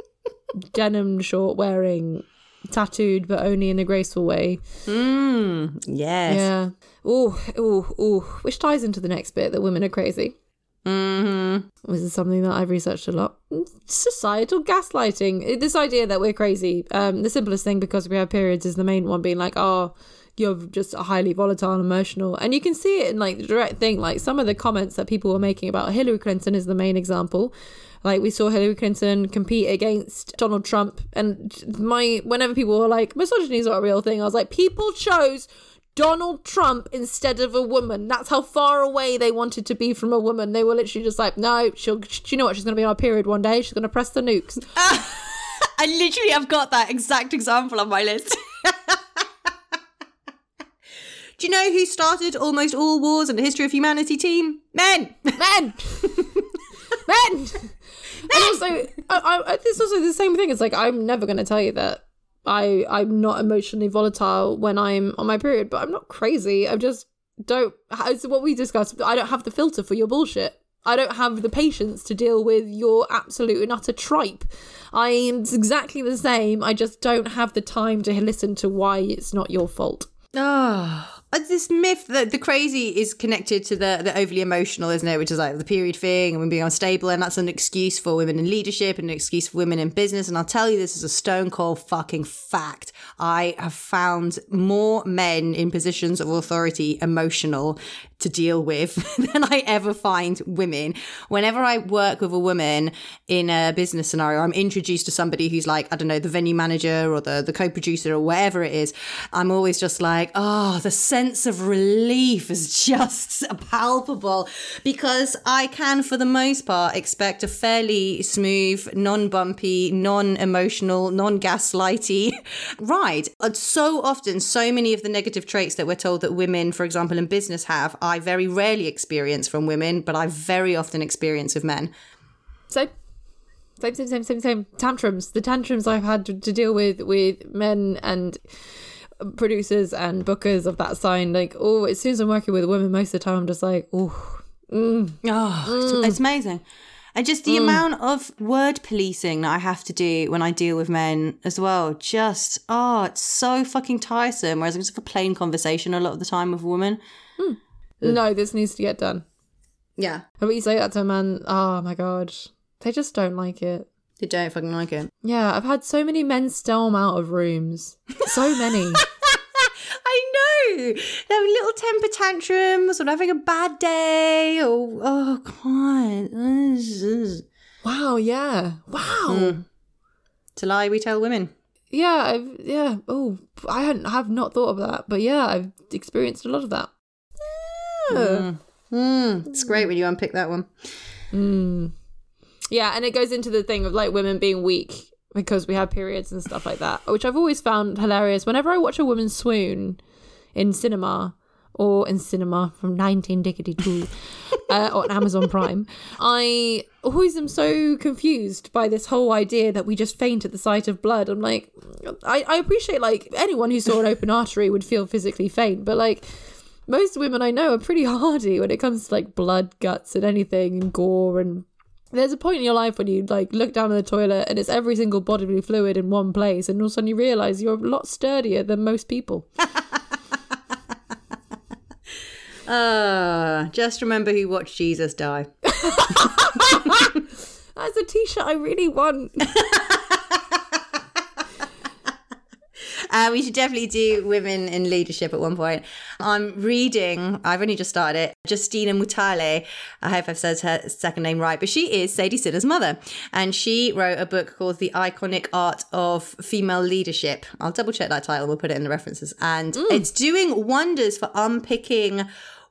denim short wearing tattooed but only in a graceful way. Mm, yes. yeah. Oh oh oh which ties into the next bit that women are crazy Mm-hmm. this is something that I've researched a lot. Societal gaslighting. This idea that we're crazy. Um, the simplest thing because we have periods is the main one being like, oh, you're just highly volatile and emotional. And you can see it in like the direct thing. Like some of the comments that people were making about Hillary Clinton is the main example. Like we saw Hillary Clinton compete against Donald Trump, and my whenever people were like misogyny is not a real thing, I was like, people chose Donald Trump instead of a woman. That's how far away they wanted to be from a woman. They were literally just like, no, she'll. You know what? She's going to be on a period one day. She's going to press the nukes. I literally have got that exact example on my list. Do you know who started almost all wars in the history of humanity team? Men! Men, men. And also, I, I, it's also the same thing. It's like I'm never going to tell you that I I'm not emotionally volatile when I'm on my period, but I'm not crazy. I just don't. It's what we discussed. I don't have the filter for your bullshit. I don't have the patience to deal with your absolute and utter tripe. I'm exactly the same. I just don't have the time to listen to why it's not your fault. Oh, Uh, this myth that the crazy is connected to the, the overly emotional, isn't it? Which is like the period thing and women being unstable. And that's an excuse for women in leadership and an excuse for women in business. And I'll tell you, this is a stone cold fucking fact. I have found more men in positions of authority emotional to deal with than I ever find women. Whenever I work with a woman in a business scenario, I'm introduced to somebody who's like, I don't know, the venue manager or the, the co-producer or whatever it is. I'm always just like, oh, the sense of relief is just palpable because I can, for the most part, expect a fairly smooth, non-bumpy, non-emotional, non-gaslighty ride. And so often, so many of the negative traits that we're told that women, for example, in business have, I very rarely experience from women, but I very often experience with men. Same. Same, same, same, same, same. Tantrums. The tantrums I've had to, to deal with with men and producers and bookers of that sign. Like, oh, as soon as I'm working with women, most of the time I'm just like, oh, mm. Oh, it's, mm. it's amazing. And just the mm. amount of word policing that I have to do when I deal with men as well. Just, oh, it's so fucking tiresome. Whereas i'm just have a plain conversation a lot of the time with a woman. Mm. No, this needs to get done. Yeah. And when you say that to a man, oh my god, they just don't like it. They don't fucking like it. Yeah, I've had so many men storm out of rooms. So many. I know. They're little temper tantrums or having a bad day or, oh, God. wow, yeah. Wow. Mm. It's a lie we tell women. Yeah, I've yeah. Oh, I hadn't have not thought of that, but yeah, I've experienced a lot of that. Yeah. Mm, it's great when you unpick that one. Yeah, and it goes into the thing of like women being weak because we have periods and stuff like that, which I've always found hilarious. Whenever I watch a woman swoon in cinema or in cinema from Nineteen 1992 uh, on Amazon Prime. I always am so confused by this whole idea that we just faint at the sight of blood. I'm like, I, I appreciate like anyone who saw an open artery would feel physically faint, but like most women I know are pretty hardy when it comes to like blood, guts, and anything, and gore. And there's a point in your life when you like look down in the toilet and it's every single bodily fluid in one place, and all of a sudden you realize you're a lot sturdier than most people. Uh, just remember who watched Jesus die. That's a t-shirt I really want. Uh, we should definitely do women in leadership at one point. I'm reading, I've only just started it, Justina Mutale. I hope I've said her second name right, but she is Sadie Sinner's mother. And she wrote a book called The Iconic Art of Female Leadership. I'll double check that title, we'll put it in the references. And it's doing wonders for unpicking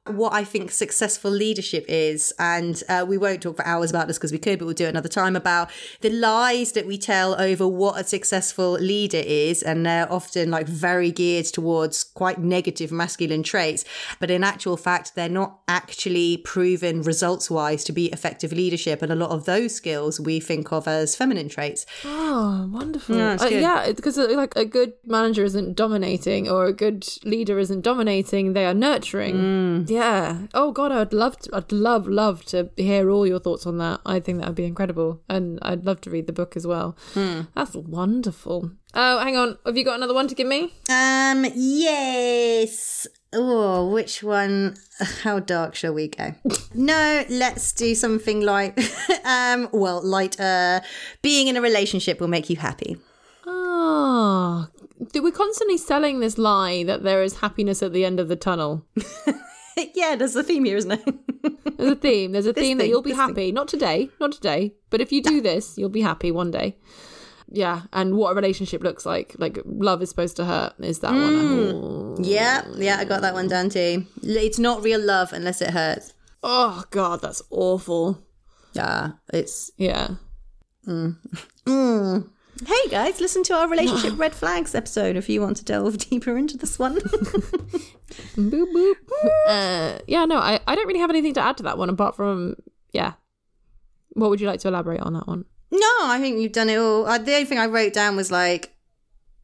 what I think successful leadership is. And uh, we won't talk for hours about this because we could, but we'll do it another time about the lies that we tell over what a successful leader is. And they're often like very geared towards quite negative masculine traits. But in actual fact, they're not actually proven results wise to be effective leadership. And a lot of those skills we think of as feminine traits. Oh, wonderful. No, Uh, yeah, because uh, like a good manager isn't dominating or a good leader isn't dominating, they are nurturing. Mm. Yeah. Oh god, I'd love to I'd love love to hear all your thoughts on that. I think that would be incredible. And I'd love to read the book as well. Hmm. That's wonderful. Oh, hang on. Have you got another one to give me? Um, yes. Oh, which one? How dark shall we go? no, let's do something like, um, well, light. Uh, being in a relationship will make you happy. Oh, we're constantly selling this lie that there is happiness at the end of the tunnel. yeah, there's a theme here, isn't it? There's a theme. There's a theme that you'll be this thing. happy. Not today, not today. But if you do this, you'll be happy one day. Yeah, and what a relationship looks like. Like love is supposed to hurt. Is that one? Oh. yeah, yeah, I got that one down too. It's not real love unless it hurts. oh god, that's awful. Yeah, it's. Yeah. Mm. Hey guys, listen to our relationship red flags episode if you want to delve deeper into this one. Boop boop. uh, yeah, no, I, I don't really have anything to add to that one apart from yeah. What would you like to elaborate on that one? No, I think you've done it all. Uh, the only thing I wrote down was like,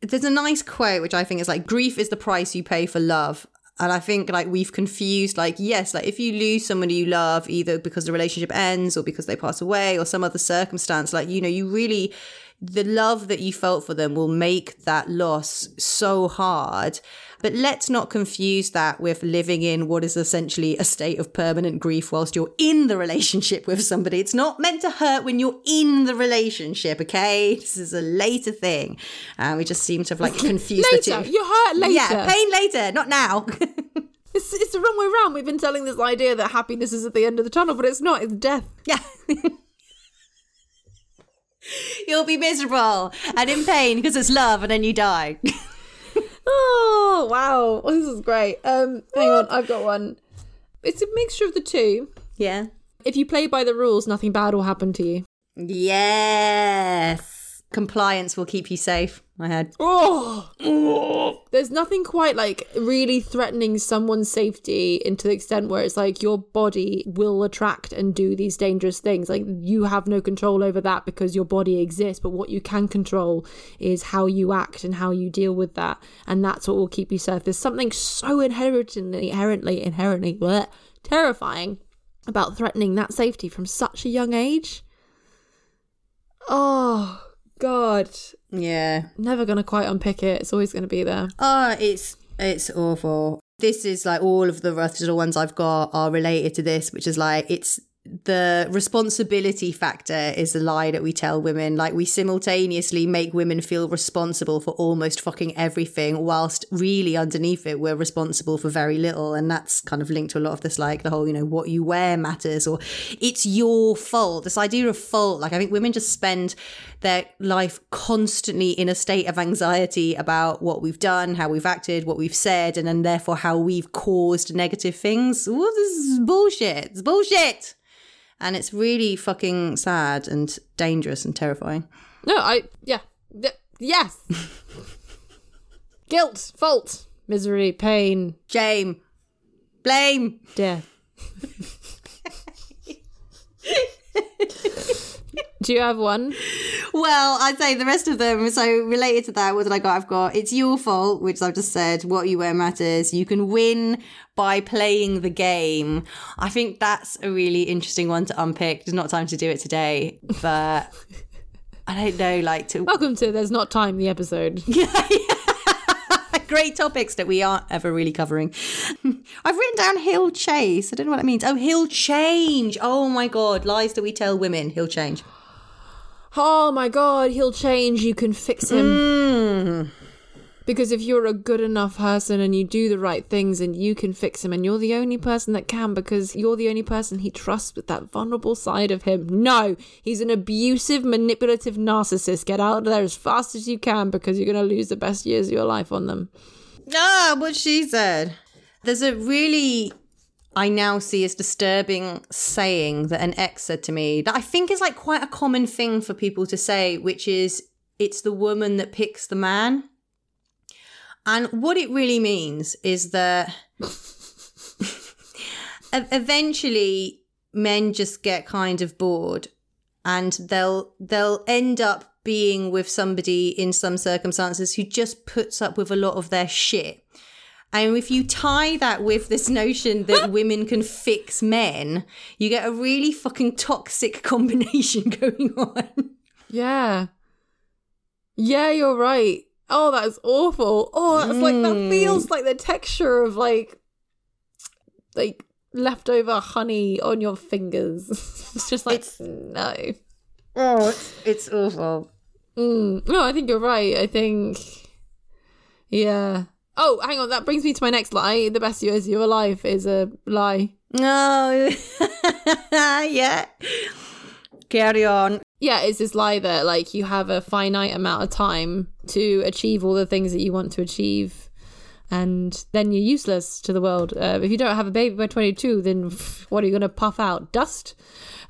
there's a nice quote which I think is like, grief is the price you pay for love. And I think like we've confused, like, yes, like if you lose somebody you love, either because the relationship ends or because they pass away or some other circumstance, like, you know, you really, the love that you felt for them will make that loss so hard. But let's not confuse that with living in what is essentially a state of permanent grief whilst you're in the relationship with somebody. It's not meant to hurt when you're in the relationship, okay? This is a later thing. And we just seem to have like confused Later, the two. you hurt later. Yeah, pain later, not now. It's, it's the wrong way around. We've been telling this idea that happiness is at the end of the tunnel, but it's not. It's death. yeah. You'll be miserable and in pain because it's love and then you die. Oh wow, this is great. Um, hang on, I've got one. It's a mixture of the two. yeah. If you play by the rules, nothing bad will happen to you. Yes. Compliance will keep you safe. I had. Oh, there's nothing quite like really threatening someone's safety into the extent where it's like your body will attract and do these dangerous things. Like you have no control over that because your body exists, but what you can control is how you act and how you deal with that, and that's what will keep you safe. There's something so inherently, inherently, inherently bleh, terrifying about threatening that safety from such a young age. Oh God, Yeah. never gonna quite unpick it. It's always gonna be there. Oh, it's it's awful. This is like all of the rough little ones I've got are related to this, which is like it's the responsibility factor is a lie that we tell women. Like we simultaneously make women feel responsible for almost fucking everything, whilst really underneath it we're responsible for very little. And that's kind of linked to a lot of this, like the whole, you know, what you wear matters or it's your fault. This idea of fault, like I think women just spend their life constantly in a state of anxiety about what we've done, how we've acted, what we've said, and then therefore how we've caused negative things. This is bullshit. It's bullshit. And it's really fucking sad and dangerous and terrifying. No, I yeah, Th- yes. Guilt, fault, misery, pain, Shame. Blame. Death. Do you have one? Well, I'd say the rest of them. So related to that, what did I got? I've got it's your fault, which I've just said. What you wear matters. You can win by playing the game. I think that's a really interesting one to unpick. There's not time to do it today, but I don't know. Like to Welcome to There's Not Time, the episode. great topics that we aren't ever really covering. I've written down hill chase. I don't know what that means. Oh, he'll change. Oh my god, lies that we tell women. He'll change. Oh my god, he'll change. You can fix him. Because if you're a good enough person and you do the right things and you can fix him and you're the only person that can because you're the only person he trusts with that vulnerable side of him. No, he's an abusive, manipulative narcissist. Get out of there as fast as you can because you're going to lose the best years of your life on them. Ah, what she said. There's a really, I now see as disturbing saying that an ex said to me that I think is like quite a common thing for people to say, which is it's the woman that picks the man. And what it really means is that eventually men just get kind of bored and they'll they'll end up being with somebody in some circumstances who just puts up with a lot of their shit. And if you tie that with this notion that women can fix men, you get a really fucking toxic combination going on. Yeah. Yeah, you're right. Oh, that's awful. Oh, that's like that feels like the texture of like like leftover honey on your fingers. it's just like no. Oh, it's, it's awful. Mm. No, I think you're right. I think yeah. Oh, hang on. That brings me to my next lie. The best years of your life is a lie. No. yeah. Carry on. Yeah, it's this lie that like you have a finite amount of time to achieve all the things that you want to achieve, and then you're useless to the world. Uh, if you don't have a baby by 22, then pff, what are you going to puff out? Dust?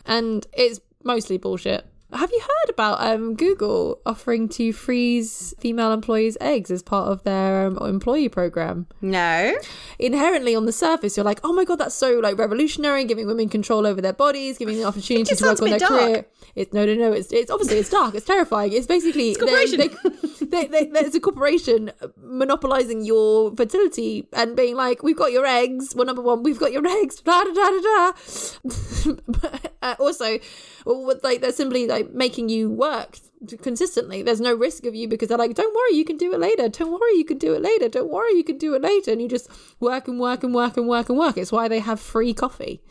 And it's mostly bullshit. Have you heard about um, Google offering to freeze female employees' eggs as part of their um, employee program? No. Inherently, on the surface, you're like, "Oh my god, that's so like revolutionary, giving women control over their bodies, giving them the opportunity to work on their dark. career." It's no, no, no. It's it's obviously it's dark. It's terrifying. It's basically corporation. they- they- they- there's a corporation monopolizing your fertility and being like, "We've got your eggs. Well, number one, we've got your eggs." Da da da da da. Uh, also, what- like they're simply like making you work consistently. There's no risk of you because they're like, "Don't worry, you can do it later. Don't worry, you can do it later. Don't worry, you can do it later." And you just work and work and work and work and work. It's why they have free coffee.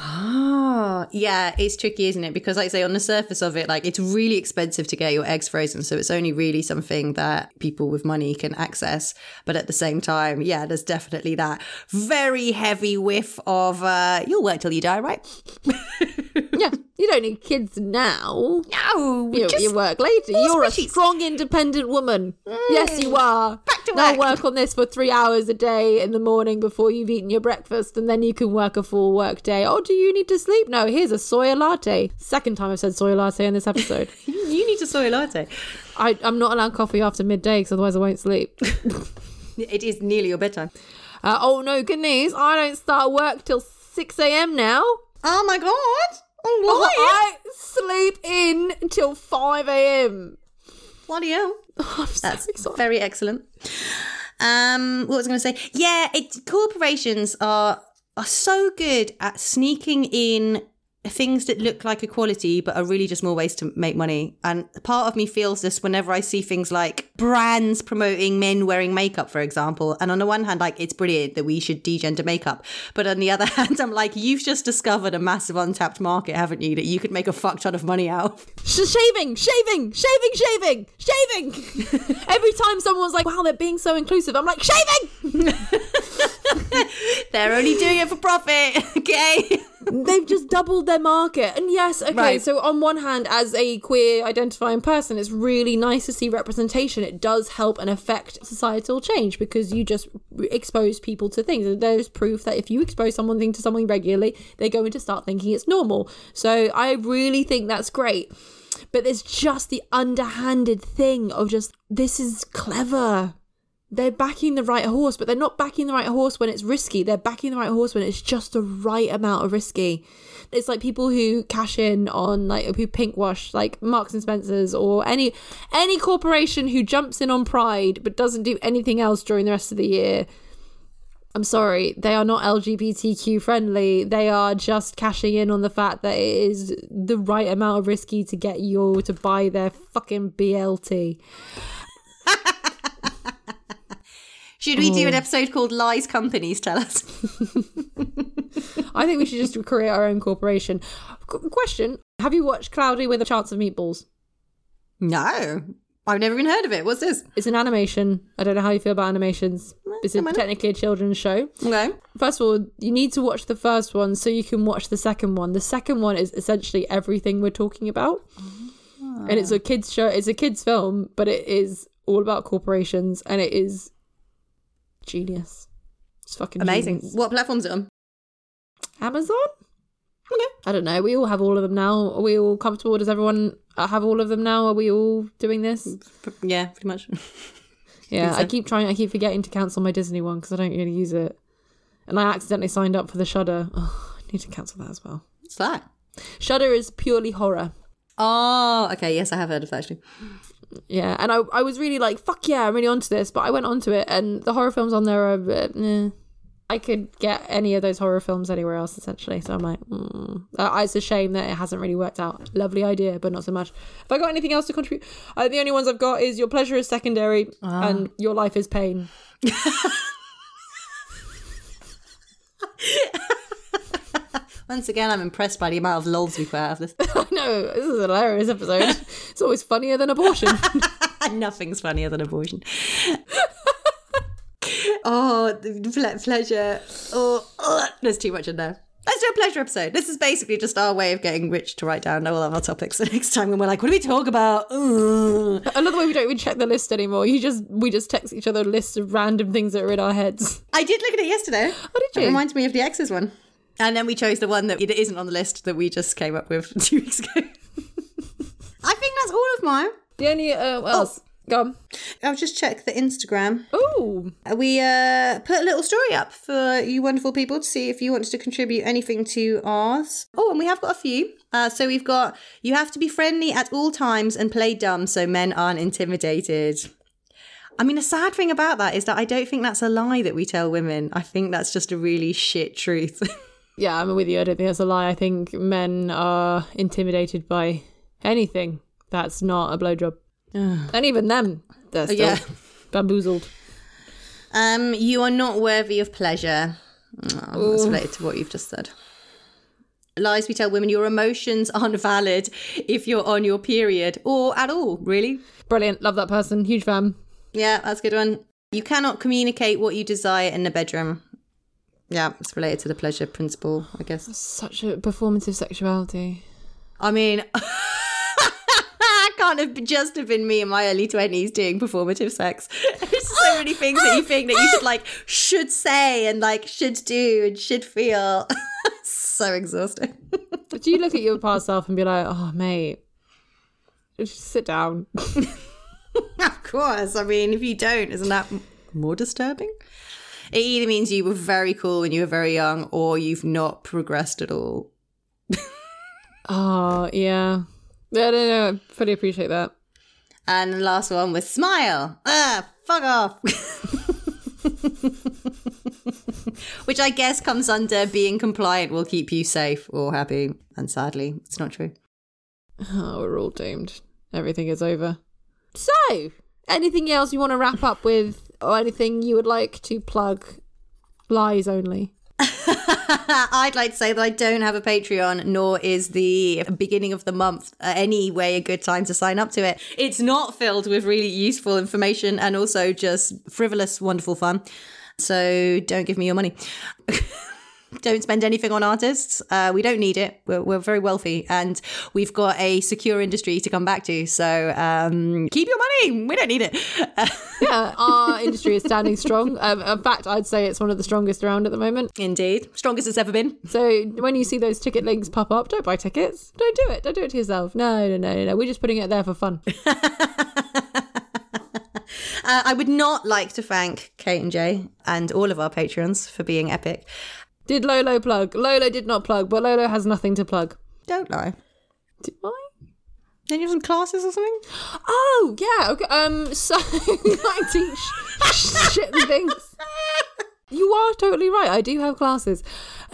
Ah, yeah, it's tricky, isn't it? Because, like I say, on the surface of it, like it's really expensive to get your eggs frozen. So it's only really something that people with money can access. But at the same time, yeah, there's definitely that very heavy whiff of uh, you'll work till you die, right? Yeah, you don't need kids now. No, You, you work later. You're a strong, independent woman. Yes, you are. Back to now work. work on this for three hours a day in the morning before you've eaten your breakfast, and then you can work a full work day. Oh, do you need to sleep? No, here's a soya latte. Second time I've said soya latte in this episode. you, need a soy latte. I, I'm not allowed coffee after midday because otherwise I won't sleep. It is nearly your bedtime. Uh, oh no, good news. I don't start work till 6 a.m. now. Oh my god! Oh? I sleep in until 5 a.m. Bloody hell! So That's excited. very excellent. Um, what was I going to say? Yeah, it, corporations are are so good at sneaking in things that look like equality but are really just more ways to make money. And part of me feels this whenever I see things like brands promoting men wearing makeup, for example. And on the one hand, like it's brilliant that we should degender makeup, but on the other hand, I'm like, you've just discovered a massive untapped market, haven't you? That you could make a fuck ton of money out. of. Sh- shaving, shaving, shaving, shaving, shaving. Every time someone's like, wow, they're being so inclusive, I'm like, shaving! They're only doing it for profit, okay? They've just doubled their market. And yes, okay, Right. so on one hand, as a queer identifying person, it's really nice to see representation. It does help and affect societal change because you just expose people to things. And there's proof that if you expose someone to something regularly, they're going to start thinking it's normal. So I really think that's great. But there's just the underhanded thing of just, this is clever. They're backing the right horse, but they're not backing the right horse when it's risky. They're backing the right horse when it's just the right amount of risky. It's like people who cash in on like who pink wash like Marks and Spencers or any any corporation who jumps in on Pride but doesn't do anything else during the rest of the year. I'm sorry, they are not LGBTQ friendly. They are just cashing in on the fact that it is the right amount of risky to get you to buy their fucking BLT. Should we do an episode called Lies Companies Tell Us? I think we should just create our own corporation. Qu- question Have you watched Cloudy with a Chance of Meatballs? no. I've never even heard of it. What's this? It's an animation. I don't know how you feel about animations. It's a, I know. technically a children's show. Okay. First of all, you need to watch the first one so you can watch the second one. The second one is essentially everything we're talking about. And it's ah. a kids show, it's a kids film, but it is all about corporations and it is genius. It's fucking Amazing. genius. What platform's it on? Amazon? Okay. I don't know. We all have all of them now. Are we all comfortable? Does everyone have all of them now? Are we all doing this? Yeah, pretty much. Yeah, I so. keep trying. I keep forgetting to cancel my Disney one because I don't really use it, and I accidentally signed up for the Shudder. Oh, I need to cancel that as well. What's that? Shudder is purely horror. Oh, okay. Yes, I have heard of that actually. Yeah, and I I was really like fuck yeah, I'm really onto this, but I went onto it, and the horror films on there are. eh. I could get any of those horror films anywhere else essentially, so I'm like, mm. uh, it's a shame that it hasn't really worked out. Lovely idea, but not so much. Have I got anything else to contribute? Uh, the only ones I've got is your pleasure is secondary, and your life is pain. Once again, I'm impressed by the amount of lols we put out of this. I know this is a hilarious episode. it's always funnier than abortion. Nothing's funnier than abortion. oh, the ple- pleasure. Oh, ugh, there's too much in there. Let's do a pleasure episode. This is basically just our way of getting Rich to write down all of our topics. So next time when we're like, what do we talk about? Ugh. Another way we don't even check the list anymore. You just we just text each other lists of random things that are in our heads. I did look at it yesterday. Oh, did you? It reminds me of the X's one. And then we chose the one that it isn't on the list that we just came up with two weeks ago. I think that's all of mine. The only uh, what else? Go on. I'll just check the Instagram. Oh, We uh, put a little story up for you wonderful people to see if you wanted to contribute anything to ours. Oh, and we have got a few. Uh, so we've got you have to be friendly at all times and play dumb so men aren't intimidated. I mean, the sad thing about that is that I don't think that's a lie that we tell women. I think that's just a really shit truth. yeah, I'm with you. I don't think that's a lie. I think men are intimidated by anything that's not a blowjob, and even them, they're still yeah. bamboozled. Um, you are not worthy of pleasure. Oh, that's related to what you've just said. Lies we tell women your emotions aren't valid if you're on your period or at all, really. Brilliant. Love that person. Huge fan. Yeah, that's a good one. You cannot communicate what you desire in the bedroom. Yeah, it's related to the pleasure principle, I guess. Such a performative sexuality. I mean, I can't have just have been me in my early twenties doing performative sex. There's so many things that you think that you should like should say and like should do and should feel. so exhausting. Do you look at your past self and be like, oh, mate, just sit down? of course. I mean, if you don't, isn't that more disturbing? It either means you were very cool when you were very young, or you've not progressed at all. Oh, yeah. Yeah, no, no, I fully appreciate that. And the last one was smile. Ah, fuck off. Which I guess comes under being compliant will keep you safe or happy. And sadly, it's not true. Oh, we're all doomed. Everything is over. So, anything else you want to wrap up with, or anything you would like to plug? Lies only. I'd like to say that I don't have a Patreon, nor is the beginning of the month anyway a good time to sign up to it. It's not filled with really useful information and also just frivolous, wonderful fun. So don't give me your money. don't spend anything on artists. Uh, we don't need it. We're, we're very wealthy and we've got a secure industry to come back to. So um, keep your money. We don't need it. Yeah, our industry is standing strong. Um, in fact, I'd say it's one of the strongest around at the moment. Indeed. Strongest it's ever been. So when you see those ticket links pop up, don't buy tickets. Don't do it. Don't do it to yourself. No, no, no, no. We're just putting it there for fun. Uh, I would not like to thank Kate and Jay and all of our patrons for being epic. Did Lolo plug? Lolo did not plug, but Lolo has nothing to plug. Don't lie. Do I? Then you have some classes or something? Oh yeah. Okay. Um. So I teach shit and things. You are totally right. I do have classes.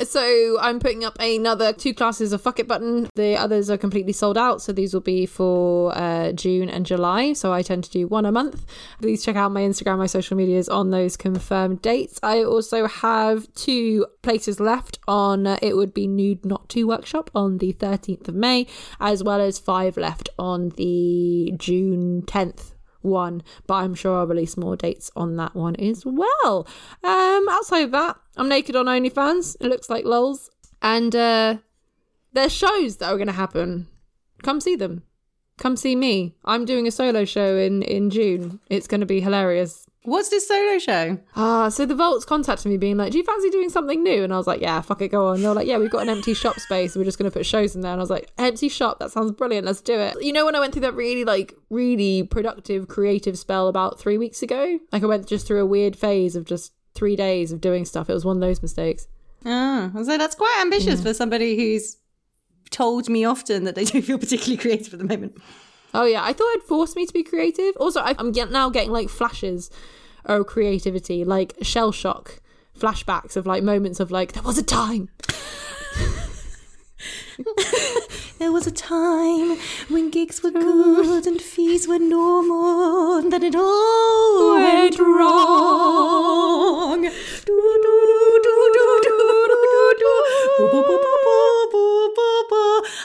So I'm putting up another two classes of Fuck It Button. The others are completely sold out. So these will be for uh, June and July. So I tend to do one a month. Please check out my Instagram, my social medias on those confirmed dates. I also have two places left on uh, It Would Be Nude Not To workshop on the 13th of May, as well as five left on the June 10th one, but I'm sure I'll release more dates on that one as well. Um, outside of that, I'm naked on OnlyFans. It looks like lols, and uh, there's shows that are going to happen. Come see them. Come see me. I'm doing a solo show in in June. It's going to be hilarious. What's this solo show? Ah, so the Vaults contacted me being like, Do you fancy doing something new? And I was like, Yeah, fuck it, go on. And they were like, Yeah, we've got an empty shop space. We're just going to put shows in there. And I was like, Empty shop, that sounds brilliant. Let's do it. You know, when I went through that really, like, really productive, creative spell about three weeks ago? Like, I went just through a weird phase of just three days of doing stuff. It was one of those mistakes. Oh, so that's quite ambitious for somebody who's told me often that they don't feel particularly creative at the moment. Oh, yeah. I thought it'd force me to be creative. Also, I'm get- now getting, like, flashes of creativity, like shell shock flashbacks of, like, moments of, like, there was a time. There was a time when gigs were good and fees were normal, and then it all went wrong. Do, do, do,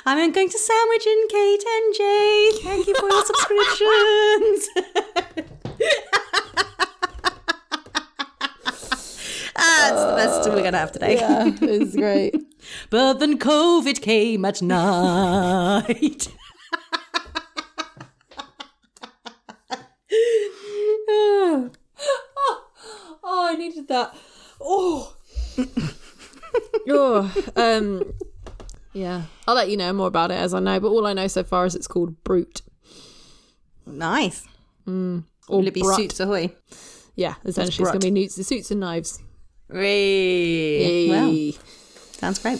I'm going to sandwich in Kate and Jay. Thank you for your subscriptions. That's the best we're going to have today. Yeah, it's great. But then COVID came at night. oh, Oh, I needed that. Oh. oh. Um. Yeah, I'll let you know more about it as I know. But all I know so far is it's called Brute. nice. Mm. Or Will it be Brut. suits ahoy? Yeah, essentially, it's Brut. gonna be newts, suits and knives. Hey. Well, sounds great.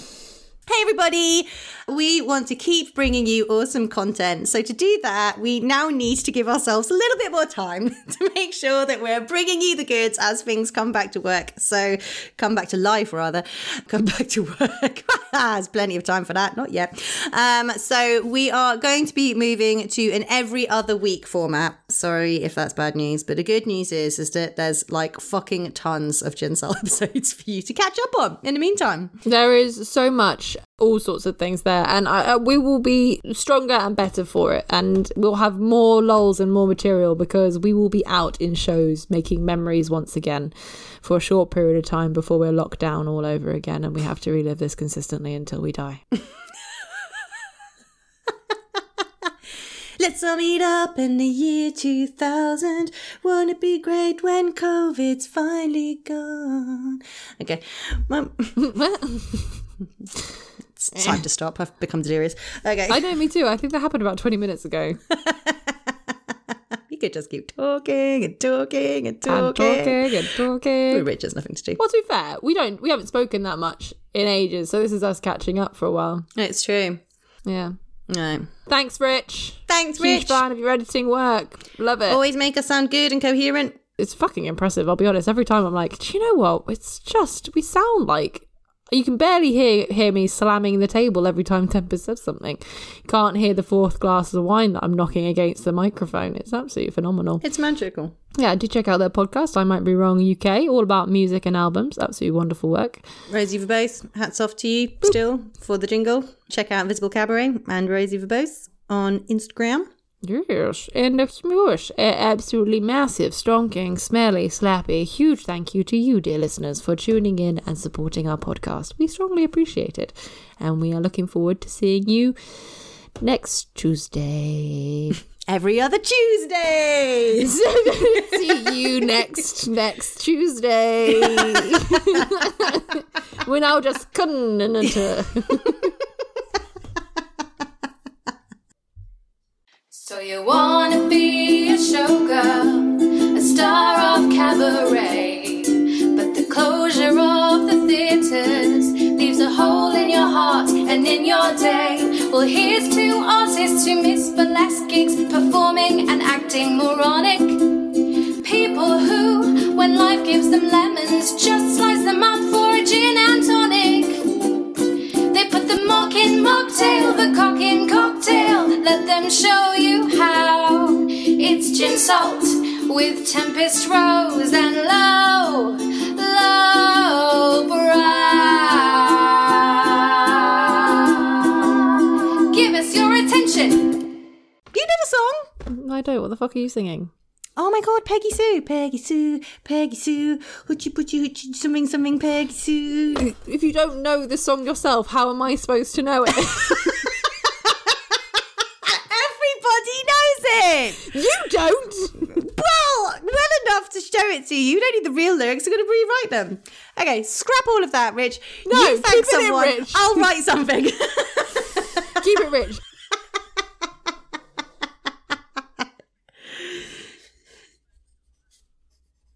Hey, everybody! We want to keep bringing you awesome content. So, to do that, we now need to give ourselves a little bit more time to make sure that we're bringing you the goods as things come back to work. So, come back to life, rather. Come back to work. There's plenty of time for that. Not yet. Um, so, we are going to be moving to an every other week format. Sorry if that's bad news, but the good news is, is that there's like fucking tons of Ginsel episodes for you to catch up on in the meantime. There is so much, all sorts of things there, and I, we will be stronger and better for it, and we'll have more lols and more material because we will be out in shows making memories once again for a short period of time before we're locked down all over again, and we have to relive this consistently until we die. Let's all meet up in the year 2000. Won't it be great when COVID's finally gone? Okay. it's time to stop. I've become delirious. Okay. I know, me too. I think that happened about 20 minutes ago. you could just keep talking and talking and And talking. talking and talking. We're rich, there's nothing to do. Well, to be fair, we don't, we haven't spoken that much in ages, so this is us catching up for a while. It's true. Yeah. No. Thanks, Rich. Thanks, Rich. Huge Rich. fan of your editing work. Love it. Always make us sound good and coherent. It's fucking impressive. I'll be honest. Every time I'm like, do you know what? It's just we sound like you can barely hear hear me slamming the table every time Tempest says something. You can't hear the fourth glass of wine that I'm knocking against the microphone. It's absolutely phenomenal. It's magical. Yeah, do check out their podcast. I might be wrong. UK, all about music and albums. Absolutely wonderful work. Rosie Verbose, hats off to you still for the jingle. Check out Visible Cabaret and Rosie Verbose on Instagram. Yes, and a absolutely massive, stonking, smelly, slappy, huge thank you to you, dear listeners, for tuning in and supporting our podcast. We strongly appreciate it, and we are looking forward to seeing you next Tuesday. Every other Tuesday. See you next next Tuesday. We're now just continental. So you wanna be a showgirl? A star of cabaret. But the closure of the theatres leaves a hole in your heart and in your day. Well, here's two artists who miss burlesque gigs, performing and acting moronic. People who, when life gives them lemons, just slice them up for a gin the mock in mocktail, the cock in cocktail. Let them show you how. It's gin salt with tempest rose and low, low brow. Give us your attention. You know the song? I don't. What the fuck are you singing? Oh my god, Peggy Sue, Peggy Sue, Peggy Sue, hoochie poochie hoochie something something Peggy Sue. If you don't know the song yourself, how am I supposed to know it? Everybody knows it. you don't. Well, well enough to show it to you. You don't need the real lyrics. I'm going to rewrite them. Okay, scrap all of that, Rich. No, you thank it someone. Rich. I'll write something. Keep it rich.